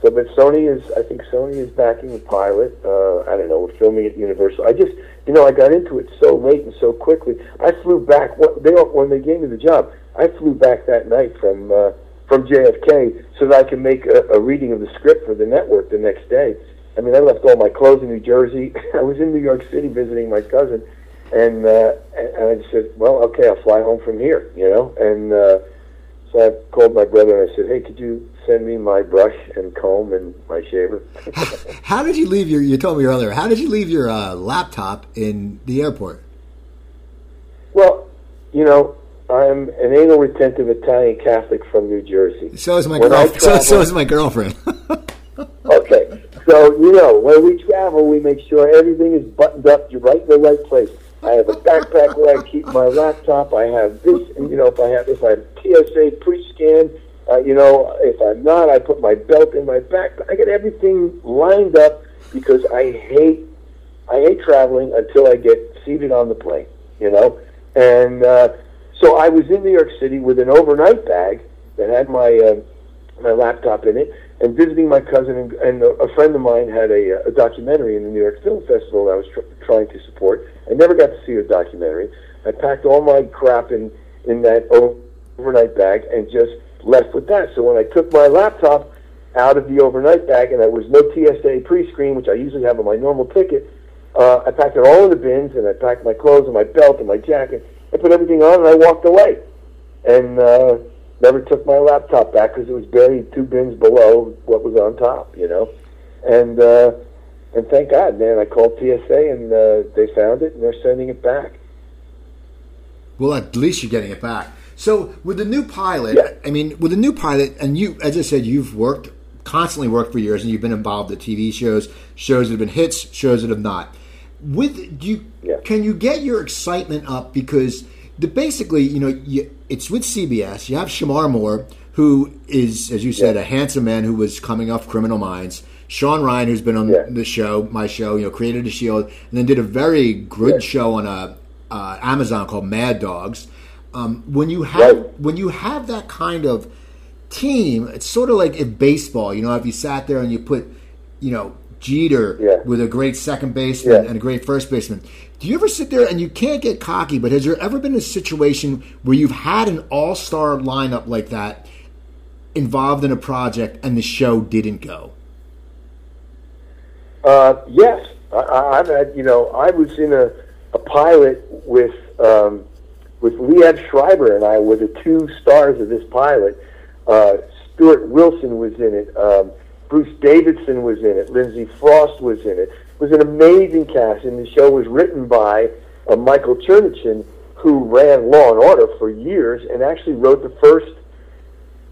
so but Sony is I think Sony is backing the pilot. Uh, I don't know. We're filming at Universal. I just you know I got into it so late and so quickly. I flew back. What They when they gave me the job. I flew back that night from. Uh, from JFK so that I can make a, a reading of the script for the network the next day. I mean, I left all my clothes in New Jersey. I was in New York City visiting my cousin, and uh, and I just said, "Well, okay, I'll fly home from here," you know. And uh, so I called my brother and I said, "Hey, could you send me my brush and comb and my shaver?" how did you leave your? You told me earlier. How did you leave your uh, laptop in the airport? Well, you know, I'm an anal retentive Italian Catholic from New Jersey. So is my girlfriend. so, so is my girlfriend. okay, so you know when we travel, we make sure everything is buttoned up. You're right in the right place. I have a backpack where I keep my laptop. I have this, you know, if I have if I have TSA pre-scan, uh, you know, if I'm not, I put my belt in my back. I get everything lined up because I hate I hate traveling until I get seated on the plane. You know, and. uh so I was in New York City with an overnight bag that had my uh, my laptop in it, and visiting my cousin and, and a, friend of mine had a, a documentary in the New York Film Festival that I was tr- trying to support. I never got to see a documentary. I packed all my crap in in that overnight bag and just left with that. So when I took my laptop out of the overnight bag and there was no TSA pre-screen, which I usually have on my normal ticket, uh, I packed it all in the bins and I packed my clothes and my belt and my jacket I put everything on and I walked away, and uh, never took my laptop back because it was buried two bins below what was on top, you know, and uh, and thank God, man, I called TSA and uh, they found it and they're sending it back. Well, at least you're getting it back. So with the new pilot, yeah. I mean, with the new pilot, and you, as I said, you've worked constantly worked for years, and you've been involved in TV shows, shows that have been hits, shows that have not with do you yeah. can you get your excitement up because the basically you know you, it's with CBS. You have Shemar Moore, who is as you said yeah. a handsome man who was coming off Criminal Minds. Shawn Ryan, who's been on yeah. the show, my show, you know, created a Shield, and then did a very good show on a uh, Amazon called Mad Dogs. Um, when you have right. when you have that kind of team, it's sort of like in baseball. You know, if you sat there and you put, you know, Jeter yeah. with a great second baseman yeah. and a great first baseman. Do you ever sit there and you can't get cocky, but has there ever been a situation where you've had an all star lineup like that involved in a project and the show didn't go? Uh, yes. I, have had, you know, I was in a, a pilot with um, with Liev Schreiber and I were the two stars of this pilot. Uh, Stuart Wilson was in it. Um, Bruce Davison was in it. Lindsay Frost was in it. It was an amazing cast, and the show was written by uh, Michael Chernuchin, who ran Law and Order for years and actually wrote the first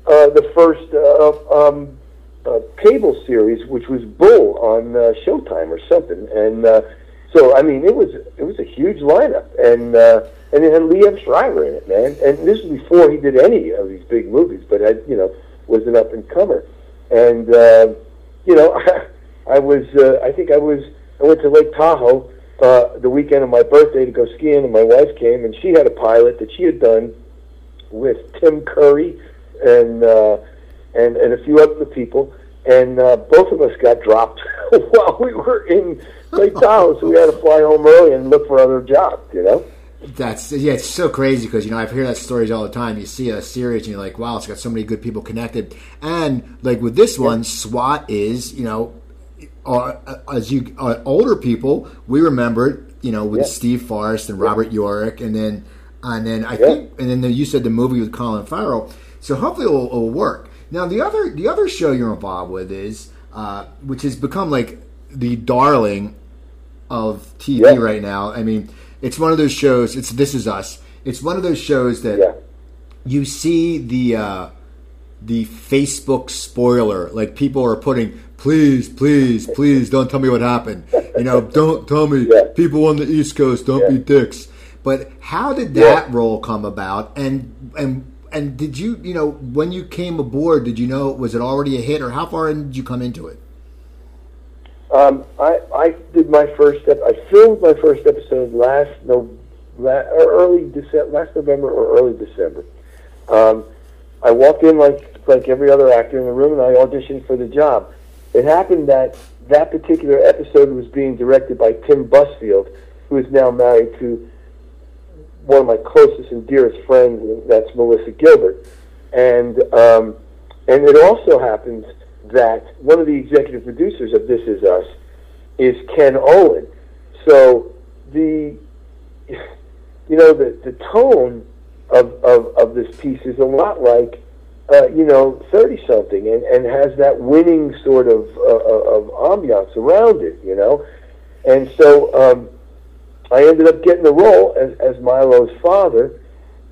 uh, the first uh, um, uh, cable series, which was Bull on uh, Showtime or something. And uh, so, I mean, it was it was a huge lineup, and uh, and it had Liev Schreiber in it, man. And this was before he did any of these big movies, but I, you know, was an up and comer. And uh, you know, I was uh, I think I was I went to Lake Tahoe uh, the weekend of my birthday to go skiing, and my wife came, and she had a pilot that she had done with Tim Curry and uh, and and a few other people, and uh, both of us got dropped while we were in Lake Tahoe, so we had to fly home early and look for other jobs. You know. That's yeah, it's so crazy because you know I've heard that stories all the time. You see a series and you're like, wow, it's got so many good people connected. And like with this one, SWAT is you know, uh, as you uh, older people, we remember you know with Yeah. Steve Forrest and Robert Urich, and then and then I Yeah. think and then you said the movie with Colin Farrell. So hopefully it will, it will work. Now the other the other show you're involved with is uh, which has become like the darling of TV Yeah. right now. I mean, it's one of those shows. It's This Is Us. It's one of those shows that Yeah. you see the uh, the Facebook spoiler. Like people are putting, please, please, please, don't tell me what happened. You know, don't tell me. Yeah. People on the East Coast, don't be dicks. But how did that role come about? And and and did you, you know, when you came aboard, did you know was it already a hit, or how far in did you come into it? Um, I I did my first step. I filmed my first episode last no, la, or early December, last November or early December. Um, I walked in like like every other actor in the room, and I auditioned for the job. It happened that that particular episode was being directed by Tim Busfield, who is now married to one of my closest and dearest friends, and that's Melissa Gilbert. And um, and it also happens that one of the executive producers of This Is Us is Ken Olin. So the you know the the tone of of, of this piece is a lot like uh, you know thirty something and, and has that winning sort of uh, of ambiance around it. You know, and so um, I ended up getting the role as, as Milo's father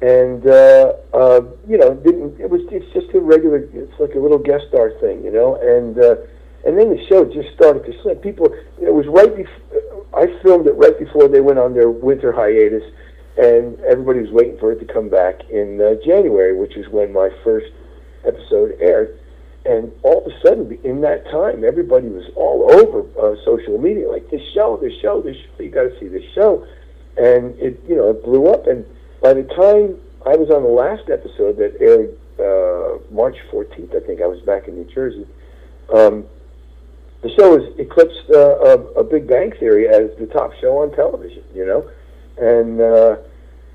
and uh, uh, you know, didn't it was it's just a regular, it's like a little guest star thing, you know, and uh, and then the show just started to slip. People, it was right before I filmed it right before they went on their winter hiatus, and everybody was waiting for it to come back in uh, January, which is when my first episode aired. And all of a sudden, in that time, everybody was all over uh, social media, like this show, this show, this show. You got to see this show, and it, you know, it blew up. And by the time I was on the last episode that aired uh, March 14th, I think I was back in New Jersey. Um, the show has eclipsed uh, a, a Big Bang Theory as the top show on television. You know, and uh,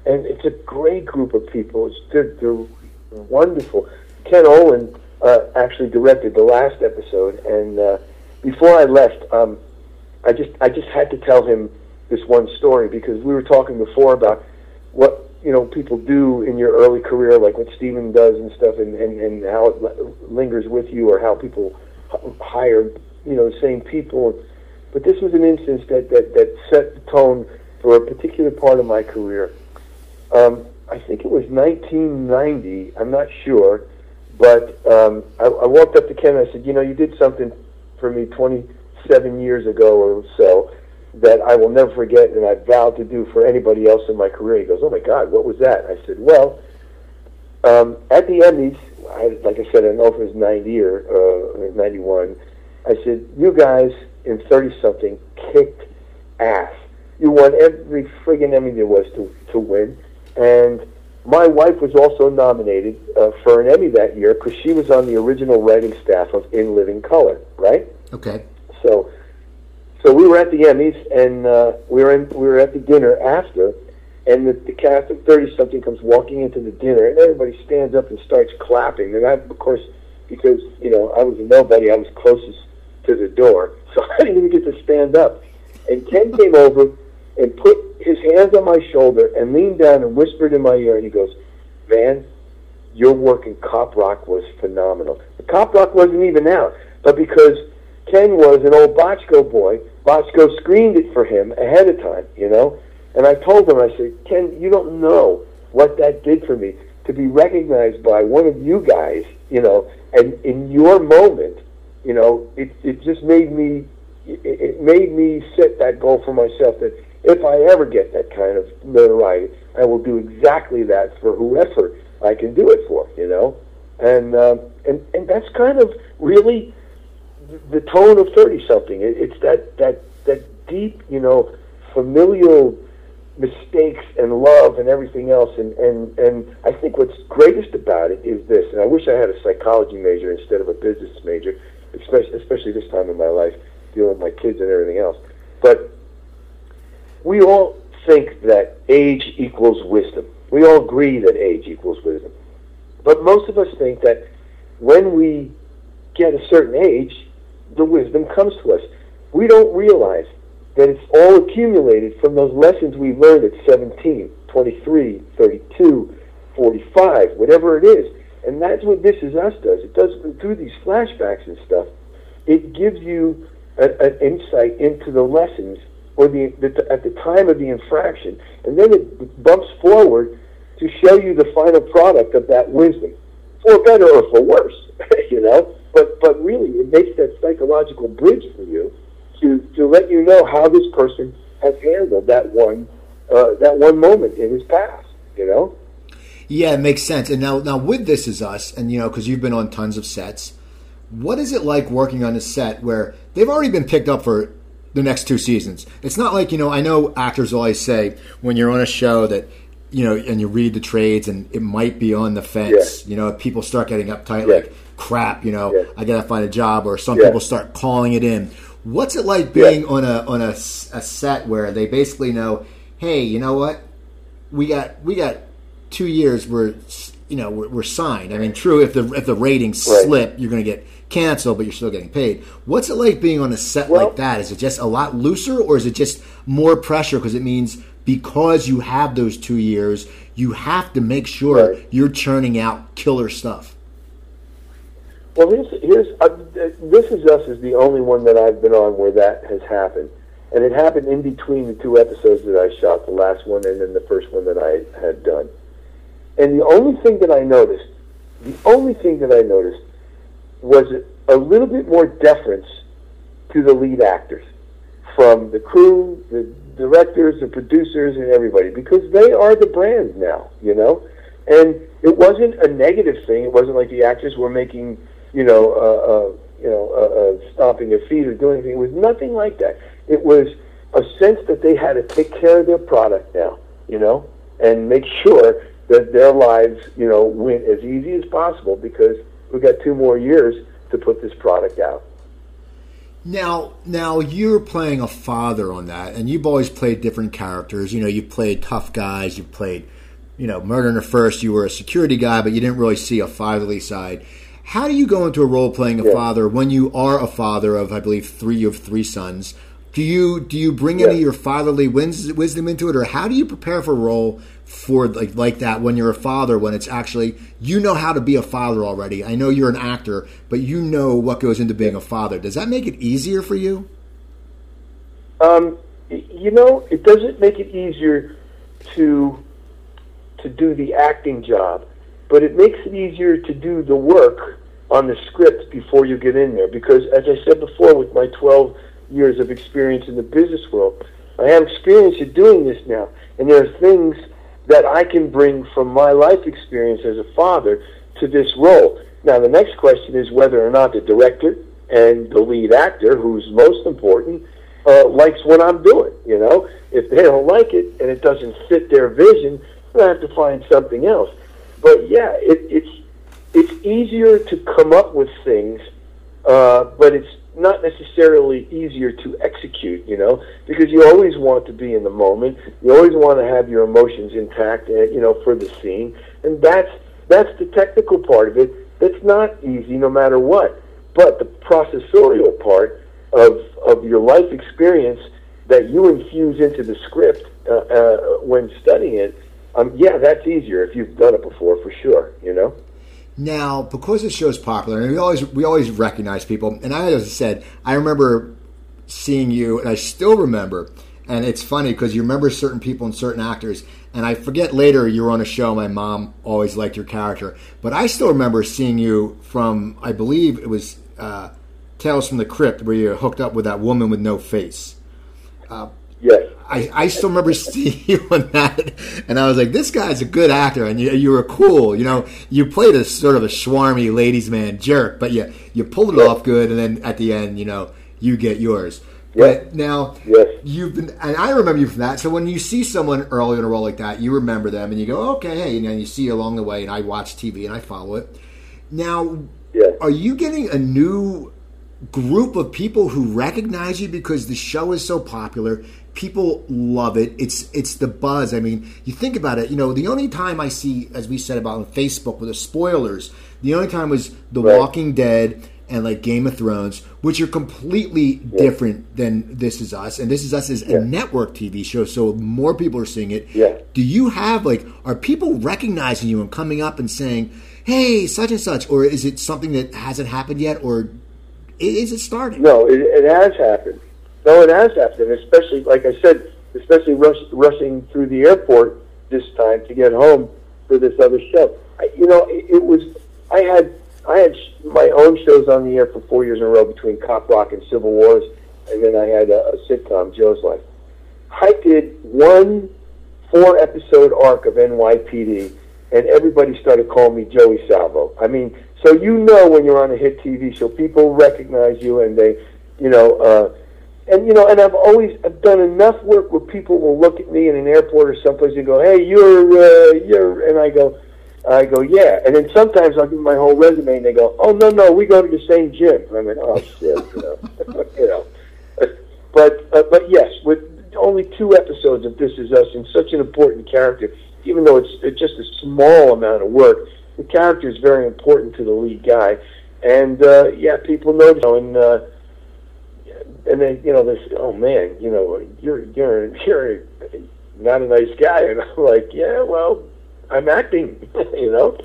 and it's a great group of people. It's they're, they're wonderful. Ken Olin uh, actually directed the last episode, and uh, before I left, um, I just I just had to tell him this one story because we were talking before about what you know people do in your early career, like what Steven does and stuff, and, and, and how it lingers with you, or how people hire you know the same people. But this was an instance that, that, that set the tone for a particular part of my career. Um, I think it was 1990. I'm not sure, but um, I, I walked up to Ken and I said, "You know, you did something for me 27 years ago or so." that I will never forget and I vowed to do for anybody else in my career. He goes, Oh my God, what was that? I said, Well, um, at the Emmys, I, like I said, I know it was 90 or uh, 91, I said, You guys in 30 something kicked ass. You won every friggin' Emmy there was to, to win. And my wife was also nominated uh, for an Emmy that year because she was on the original writing staff of In Living Color, right? Okay. So, so we were at the Emmys, and uh, we were in, we were at the dinner after, and the, the cast of thirty something comes walking into the dinner, and everybody stands up and starts clapping. And I, of course, because you know I was a nobody, I was closest to the door, so I didn't even get to stand up. And Ken came over and put his hands on my shoulder and leaned down and whispered in my ear, and he goes, "Van, your work in Cop Rock was phenomenal. The Cop Rock wasn't even out, but because Ken was an old Bochco boy, Bochco screened it for him ahead of time, you know, And I told him, I said, Ken, you don't know what that did for me to be recognized by one of you guys, you know, and in your moment, you know, it it just made me it, it made me set that goal for myself that if I ever get that kind of notoriety, I will do exactly that for whoever I can do it for, you know, and um, and and that's kind of really the tone of thirty something. It, it's that that that deep, you know, familial mistakes and love and everything else. And, and, and I think what's greatest about it is this, and I wish I had a psychology major instead of a business major, especially, especially this time in my life, dealing with my kids and everything else. But we all think that age equals wisdom. We all agree that age equals wisdom. But most of us think that when we get a certain age, the wisdom comes to us. We don't realize that it's all accumulated from those lessons we learned at 17, 23, 32, 45, whatever it is. And that's what This Is Us does. It does through these flashbacks and stuff. It gives you an insight into the lessons or the, the at the time of the infraction, and then it bumps forward to show you the final product of that wisdom, for better or for worse, you know. But but really, it makes that psychological bridge for you to, to let you know how this person has handled that one uh, that one moment in his past. You know. Yeah, it makes sense. And now, now with this is us, and you know, because you've been on tons of sets. What is it like working on a set where they've already been picked up for the next two seasons? It's not like you know. I know actors always say when you're on a show that you know, and you read the trades, and it might be on the fence. Yeah. You know, people start getting uptight, yeah. like crap. You know, yeah. I gotta find a job, or some people start calling it in. What's it like being on a on a, a set where they basically know, hey, you know what, we got we got two years where you know we're, we're signed. I mean, true, if the if the ratings right. slip, you're going to get canceled, but you're still getting paid. What's it like being on a set well, like that? Is it just a lot looser, or is it just more pressure because it means because you have those two years, you have to make sure right. you're churning out killer stuff. Well, here's, here's uh, this is us is the only one that I've been on where that has happened, and it happened in between the two episodes that I shot, the last one and then the first one that I had done. And the only thing that I noticed, the only thing that I noticed was a little bit more deference to the lead actors from the crew, the directors, the producers, and everybody because they are the brand now, you know. And it wasn't a negative thing. It wasn't like the actors were making you know, uh, uh, you know, uh, uh, stomping their feet or doing anything. It was nothing like that. It was a sense that they had to take care of their product now, you know, and make sure that their lives, you know, went as easy as possible because we've got two more years to put this product out. Now, now you're playing a father on that, and you've always played different characters. You know, you played tough guys, you played, you know, Murder in the First. You were a security guy, but you didn't really see a fatherly side. How do you go into a role playing a yeah. father when you are a father of, I believe, three of three sons? Do you do you bring yeah. any of your fatherly wisdom into it, or how do you prepare for a role for like like that when you're a father? When it's actually you know how to be a father already. I know you're an actor, but you know what goes into being a father. Does that make it easier for you? Um, you know, it doesn't make it easier to to do the acting job, but it makes it easier to do the work on the script before you get in there. Because, as I said before, with my 12 years of experience in the business world, I have experience in doing this now. And there are things that I can bring from my life experience as a father to this role. Now, the next question is whether or not the director and the lead actor, who's most important, uh, likes what I'm doing. You know, if they don't like it and it doesn't fit their vision, I have to find something else. But yeah, it, it's it's easier to come up with things, uh, but it's not necessarily easier to execute, you know, because you always want to be in the moment. You always want to have your emotions intact, uh, you know, for the scene, and that's that's the technical part of it. That's not easy, no matter what. But the processorial part of of your life experience that you infuse into the script uh, uh, when studying it, um, yeah, that's easier if you've done it before, for sure. You know. Now, because the show is popular, and we always we always recognize people, and I as I said, I remember seeing you, and I still remember and it's funny because you remember certain people and certain actors. And I forget later you were on a show. My mom always liked your character, but I still remember seeing you from I believe it was uh, Tales from the Crypt, where you hooked up with that woman with no face. Uh, yes. I, I still remember seeing you on that, and I was like, "This guy's a good actor," and you, you were cool. You know, you played a sort of a swarmy ladies' man jerk, but you you pulled it off good, and then at the end, you know, you get yours. But now yes. you've been, and I remember you from that. So when you see someone early in a role like that, you remember them, and you go, "Okay, hey," and you see along the way. And I watch TV and I follow it. Now, yes. are you getting a new group of people who recognize you because the show is so popular? People love it. It's it's the buzz. I mean, you think about it. You know, the only time I see, as we said about on Facebook with the spoilers, the only time was The right. Walking Dead and like Game of Thrones, which are completely yeah. different than This Is Us. And This Is Us is yeah. a network TV show, so more people are seeing it. Yeah. Do you have like are people recognizing you and coming up and saying, "Hey, such and such," or is it something that hasn't happened yet, or is it starting? No, it, it has happened. No, it has happened, especially like I said, especially rush, rushing through the airport this time to get home for this other show. I, you know, it, it was I had I had my own shows on the air for four years in a row between Cop Rock and Civil Wars, and then I had a, a sitcom, Joe's Life. I did one four episode arc of NYPD, and everybody started calling me Joey Salvo. I mean, so you know when you're on a hit TV show, people recognize you, and they, you know. uh and you know, and I've always I've done enough work where people will look at me in an airport or someplace and go, "Hey, you're uh, you're," and I go, I go, "Yeah," and then sometimes I'll give my whole resume and they go, "Oh no, no, we go to the same gym." And I mean, "Oh shit," you know, you. But uh, but yes, with only two episodes of This Is Us and such an important character, even though it's, it's just a small amount of work, the character is very important to the lead guy, and uh, yeah, people know. And uh, and then you know this oh man you know you're you're you're not a nice guy and I'm like yeah well I'm acting you know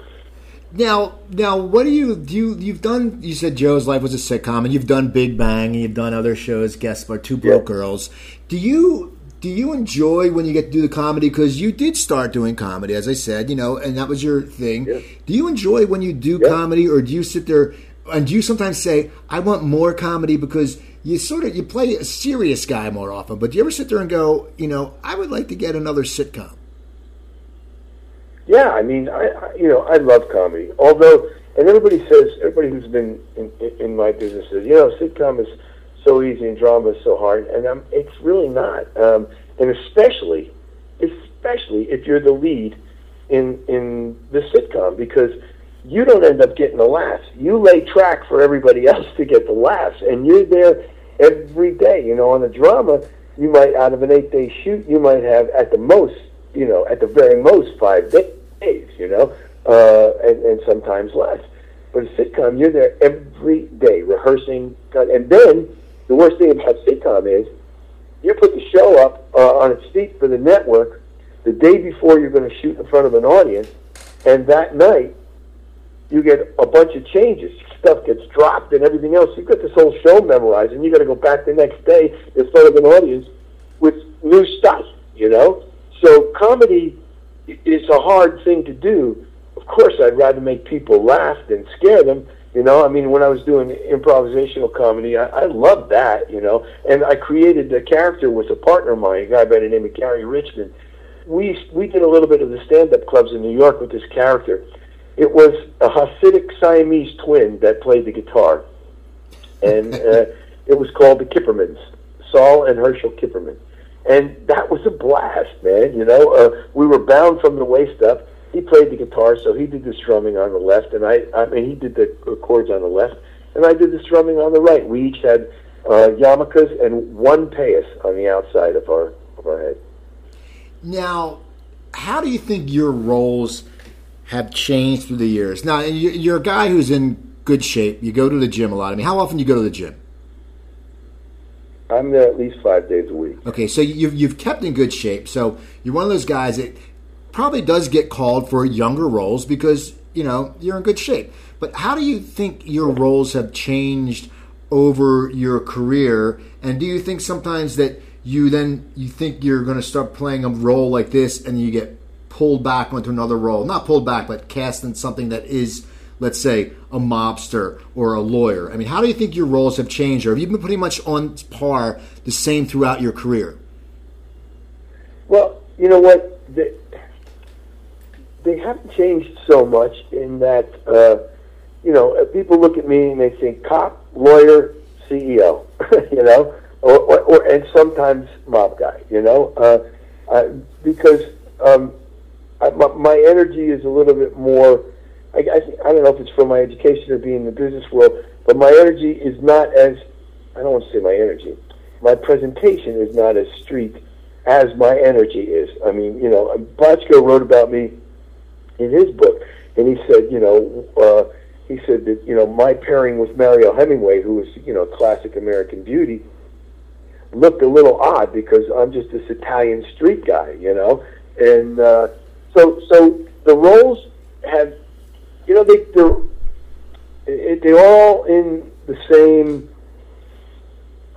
now now what do you do you you've done you said Joe's life was a sitcom and you've done Big Bang and you've done other shows guest by Two Broke yeah. Girls do you do you enjoy when you get to do the comedy because you did start doing comedy as I said you know and that was your thing yeah. do you enjoy when you do yeah. comedy or do you sit there and do you sometimes say I want more comedy because you sort of you play a serious guy more often, but do you ever sit there and go, you know, I would like to get another sitcom? Yeah, I mean, I, I you know I love comedy. Although, and everybody says everybody who's been in, in my business says, you know, sitcom is so easy and drama is so hard, and um, it's really not. Um, and especially, especially if you're the lead in in the sitcom, because you don't end up getting the laughs. You lay track for everybody else to get the laughs, and you're there every day. You know, on a drama, you might out of an eight day shoot, you might have at the most, you know, at the very most five days. You know, uh, and, and sometimes less. But a sitcom, you're there every day rehearsing, and then the worst thing about sitcom is you put the show up uh, on its feet for the network the day before you're going to shoot in front of an audience, and that night you get a bunch of changes stuff gets dropped and everything else. You've got this whole show memorized, and you got to go back the next day in front of an audience with new stuff. You know, so comedy is a hard thing to do. Of course, I'd rather make people laugh than scare them. You know, I mean, when I was doing improvisational comedy, I, I loved that. You know, and I created a character with a partner of mine, a guy by the name of Gary Richmond. We we did a little bit of the stand-up clubs in New York with this character it was a Hasidic Siamese twin that played the guitar, and uh, it was called the Kippermans, Saul and Herschel Kipperman, and that was a blast, man. You know, uh, we were bound from the waist up. He played the guitar, so he did the strumming on the left, and I, I mean, he did the chords on the left, and I did the strumming on the right. We each had uh, yarmulkes and one payas on the outside of our of our head. Now, how do you think your roles? Have changed through the years. Now, you're a guy who's in good shape. You go to the gym a lot. I mean, how often do you go to the gym? I'm there at least five days a week. Okay, so you've you've kept in good shape. So you're one of those guys that probably does get called for younger roles because you know you're in good shape. But how do you think your roles have changed over your career? And do you think sometimes that you then you think you're going to start playing a role like this, and you get pulled back onto another role. Not pulled back, but cast in something that is, let's say, a mobster or a lawyer. I mean, how do you think your roles have changed, or have you been pretty much on par the same throughout your career? Well, you know what? They, they haven't changed so much in that, uh, you know, people look at me and they think cop, lawyer, CEO, you know, or, or, or and sometimes mob guy, you know, uh, uh, because um, I, my, energy is a little bit more. I, I, I don't know if it's from my education or being in the business world, but my energy is not as I don't want to say my energy. My presentation is not as street as my energy is. I mean, you know, Bochco wrote about me in his book, and he said, you know, uh, he said that you know my pairing with Mariel Hemingway, who was you know classic American beauty, looked a little odd because I'm just this Italian street guy, you know, and uh, so so the roles have, you know, they they're they're all in the same.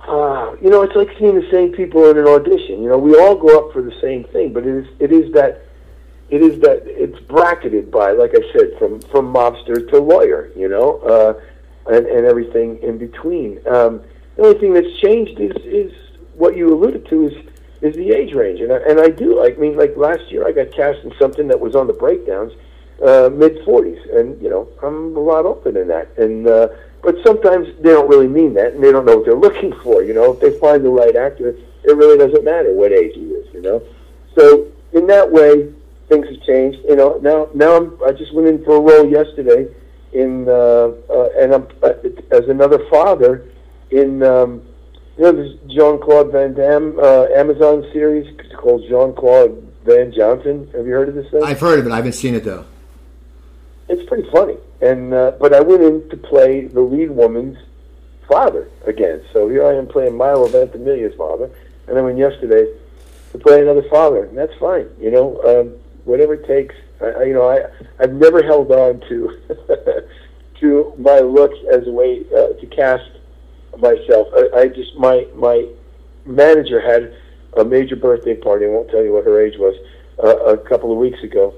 Uh, you know, it's like seeing the same people in an audition. You know, we all go up for the same thing, but it is it is that it is that it's bracketed by, like I said, from from mobster to lawyer, you know, uh, and and everything in between. Um, the only thing that's changed is is what you alluded to is is the age range, and I, and I do. I mean, like last year, I got cast in something that was on the breakdowns, uh, mid forties, and you know, I'm a lot older than that, and. Uh, but sometimes they don't really mean that, and they don't know what they're looking for. You know, if they find the right actor, it really doesn't matter what age he is. You know, so in that way, things have changed. You know, now now I'm, I just went in for a role yesterday in uh, uh, and I'm uh, as another father in um, you know this Jean Claude Van Damme uh, Amazon series called Jean Claude Van Johnson. Have you heard of this thing? I've heard of it. I haven't seen it though. It's pretty funny, and uh, but I went in to play the lead woman's father again. So here I am playing Milo Ventimiglia's father, and I went yesterday to play another father, and that's fine. You know, um, whatever it takes. I, you know, I I've never held on to to my looks as a way uh, to cast myself. I, I just my my manager had a major birthday party. I won't tell you what her age was uh, a couple of weeks ago,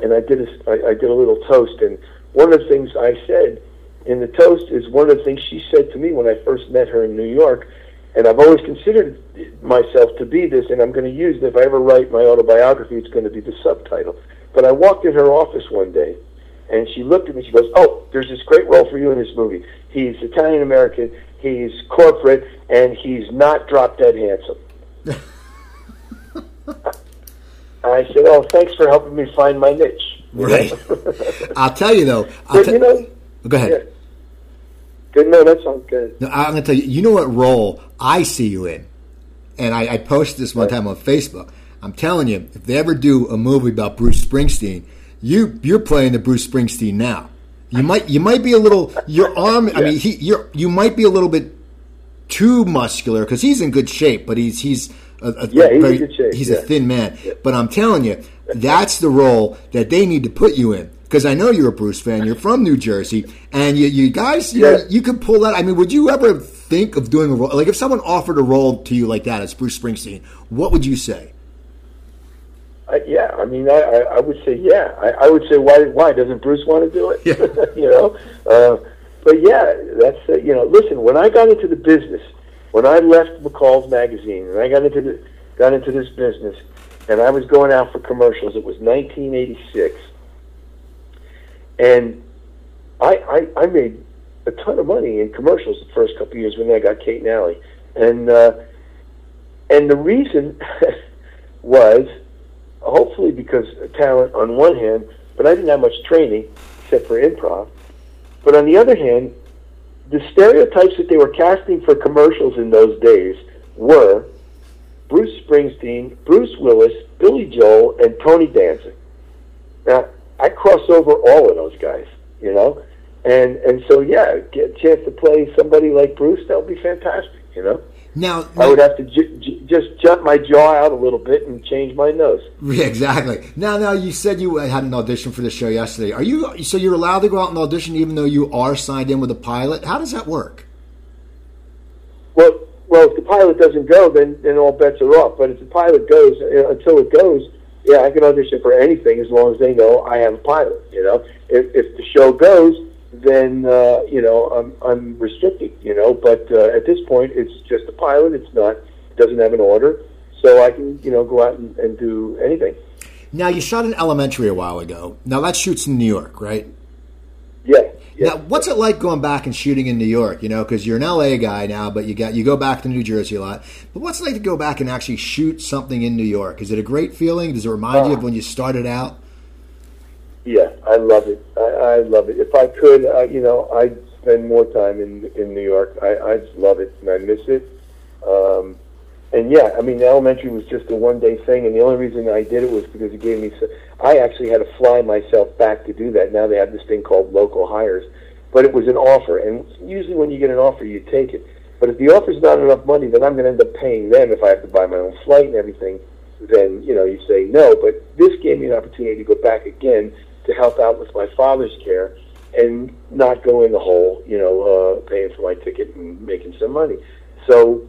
and I did a I, I did a little toast. And one of the things I said in the toast is one of the things she said to me when I first met her in New York and I've always considered myself to be this, and I'm going to use it. If I ever write my autobiography, it's going to be the subtitle. But I walked in her office one day, and she looked at me. She goes, "Oh, there's this great role for you in this movie. He's Italian American, he's corporate, and he's not drop dead handsome." I said, "Oh, thanks for helping me find my niche." Right. I'll tell you though. I'll but, you know, go ahead. Yeah. Good. No, that sounds good. No, I'm going to tell you. You know what role I see you in, and I, I posted this one time on Facebook. I'm telling you, if they ever do a movie about Bruce Springsteen, you you're playing the Bruce Springsteen now. You might you might be a little your arm. I mean, he you're you might be a little bit too muscular because he's in good shape, but he's he's a, a yeah, he's, very, shape, he's yeah. a thin man. Yeah. But I'm telling you, that's the role that they need to put you in because I know you're a Bruce fan. You're from New Jersey, and you, you guys, you, yeah. know, you could pull that. I mean, would you ever think of doing a role like if someone offered a role to you like that as Bruce Springsteen? What would you say? Uh, yeah, I mean, I, I, I would say yeah. I, I would say why why doesn't Bruce want to do it? Yeah. you know, uh, but yeah, that's uh, you know. Listen, when I got into the business, when I left McCall's magazine, and I got into the got into this business, and I was going out for commercials. It was 1986 and I, I I made a ton of money in commercials the first couple of years when I got Kate and Allie, and uh, and the reason was hopefully because talent on one hand, but I didn't have much training except for improv. But on the other hand, the stereotypes that they were casting for commercials in those days were Bruce Springsteen, Bruce Willis, Billy Joel, and Tony Danza. Now, I cross over all of those guys, you know, and and so yeah, get a chance to play somebody like Bruce, that would be fantastic, you know. Now, I would have to ju- ju- just jump my jaw out a little bit and change my nose. Yeah, exactly. Now, now you said you had an audition for the show yesterday. Are you so you're allowed to go out and audition even though you are signed in with a pilot? How does that work? Well, well, if the pilot doesn't go, then then all bets are off. But if the pilot goes, uh, until it goes, yeah, I can audition for anything as long as they know I have a pilot. You know, if if the show goes, then uh, you know I'm I'm restricted. You know, but uh, at this point, it's just a pilot. It's not it doesn't have an order, so I can you know go out and, and do anything. Now you shot an elementary a while ago. Now that shoots in New York, right? Yeah. yeah. Now, what's it like going back and shooting in New York? You know, because you're an LA guy now, but you got you go back to New Jersey a lot. But what's it like to go back and actually shoot something in New York? Is it a great feeling? Does it remind you of when you started out? Yeah, I love it. I, I love it. If I could, uh, you know, I'd spend more time in in New York. I, I just love it and I miss it. Um, and yeah, I mean, elementary was just a one day thing, and the only reason I did it was because it gave me. So, I actually had to fly myself back to do that. Now they have this thing called local hires, but it was an offer, and usually when you get an offer, you take it. But if the offer's not enough money, then I'm going to end up paying them if I have to buy my own flight and everything. Then you know you say no. But this gave me an opportunity to go back again to help out with my father's care and not go in the hole. You know, uh, paying for my ticket and making some money. So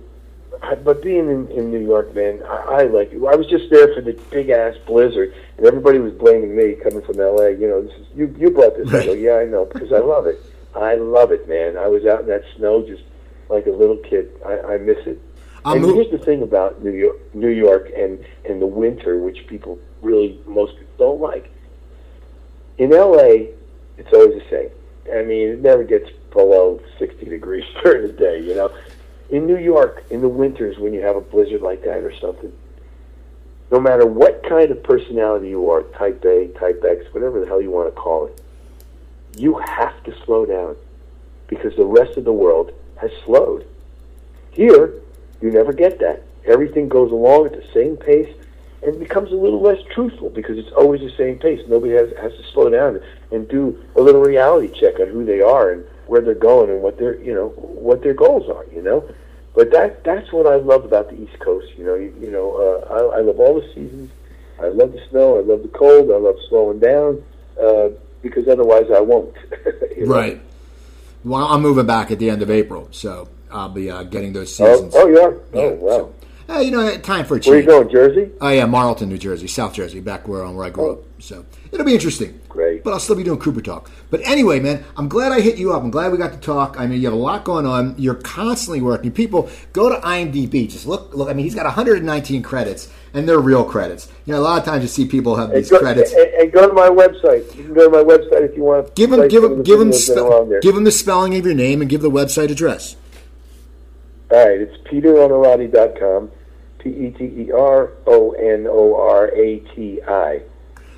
but being in, in New York, man, I, I like it. I was just there for the big ass blizzard, and everybody was blaming me coming from L.A. You know, this is you. You brought this. I go, yeah, I know, because I love it. I love it, man. I was out in that snow just like a little kid. I, I miss it. I'm and mo- here's the thing about New York, New York, and and the winter, which people really most people don't like. In L.A., it's always the same. I mean, it never gets below 60 degrees during the day. You know, in New York in the winters when you have a blizzard like that or something, no matter what kind of personality you are, type A, type X, whatever the hell you want to call it, you have to slow down because the rest of the world has slowed. Here, you never get that. Everything goes along at the same pace and becomes a little less truthful because it's always the same pace. Nobody has, has to slow down and do a little reality check on who they are and where they're going and what their you know what their goals are. You know, but that that's what I love about the East Coast. You know, you, you know, uh, I, I love all the seasons. I love the snow. I love the cold. I love slowing down uh, because otherwise I won't. right. Well, I'm moving back at the end of April, so I'll be uh, getting those oh, seasons. Oh, oh you are? Yeah, oh, wow. So, uh, you know, time for a change. Where are you going, Jersey? Oh yeah, Marlton, New Jersey, South Jersey, back where, where I grew oh. up. So it'll be interesting. Great. But I'll still be doing Cooper Talk. But anyway, man, I'm glad I hit you up. I'm glad we got to talk. I mean, you have a lot going on. You're constantly working. People, go to IMDb. Just look. Look. I mean, he's got 119 credits, and they're real credits. You know, a lot of times you see people have these go, credits. And, and, go to my website. You can go to my website if you want. Give them, give them, give them, spe- give them the spelling of your name and give the website address. All right, it's peteronorati.com. P E T E R O N O R A T I.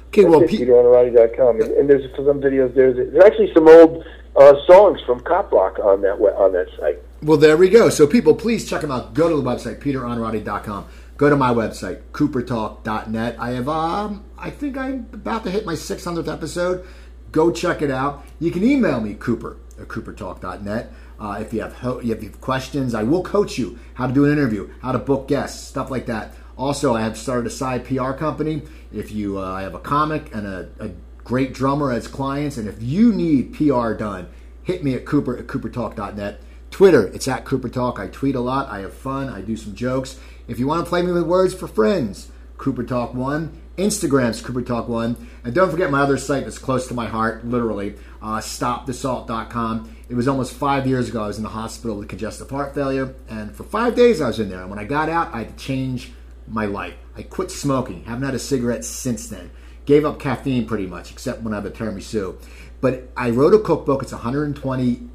Okay, well, P- PeterOnorati.com. And, and there's some videos. There's there's actually some old uh, songs from Cop Rock on that on that site. Well, there we go. So, people, please check them out. Go to the website, PeterOnorati.com. Go to my website, CooperTalk.net. I have, um, I think I'm about to hit my 600th episode. Go check it out. You can email me, Cooper at CooperTalk.net. Uh, if you have ho- if you have questions, I will coach you how to do an interview, how to book guests, stuff like that. Also, I have started a side PR company. If you, uh, I have a comic and a, a, great drummer as clients, and if you need PR done, hit me at Cooper at CooperTalk.net. Twitter, it's at Cooper Talk. I tweet a lot. I have fun. I do some jokes. If you want to play me with words for friends, Cooper Talk One. Instagram's Cooper Talk One, and don't forget my other site that's close to my heart, literally, uh, StopTheSalt.com. It was almost five years ago. I was in the hospital with congestive heart failure, and for five days I was in there. And when I got out, I had to change my life. I quit smoking. Haven't had a cigarette since then. Gave up caffeine pretty much, except when I have a tiramisu. But I wrote a cookbook. It's 120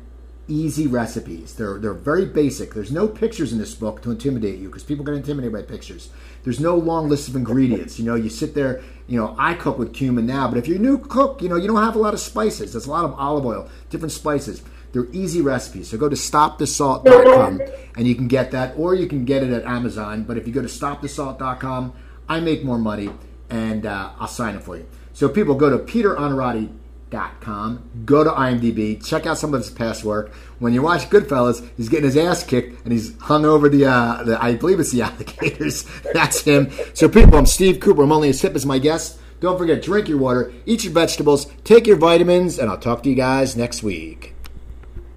easy recipes. They're they're very basic. There's no pictures in this book to intimidate you because people get intimidated by pictures. There's no long list of ingredients. You know, you sit there. You know, I cook with cumin now, but if you're a new cook, you know you don't have a lot of spices. There's a lot of olive oil, different spices. They're easy recipes. So go to stopthesalt.com and you can get that, or you can get it at Amazon. But if you go to stopthesalt.com, I make more money and uh, I'll sign it for you. So people go to peteronorati.com, go to IMDb, check out some of his past work. When you watch Goodfellas, he's getting his ass kicked and he's hung over the, uh, the I believe it's the alligators. That's him. So people, I'm Steve Cooper. I'm only as hip as my guest. Don't forget, drink your water, eat your vegetables, take your vitamins, and I'll talk to you guys next week.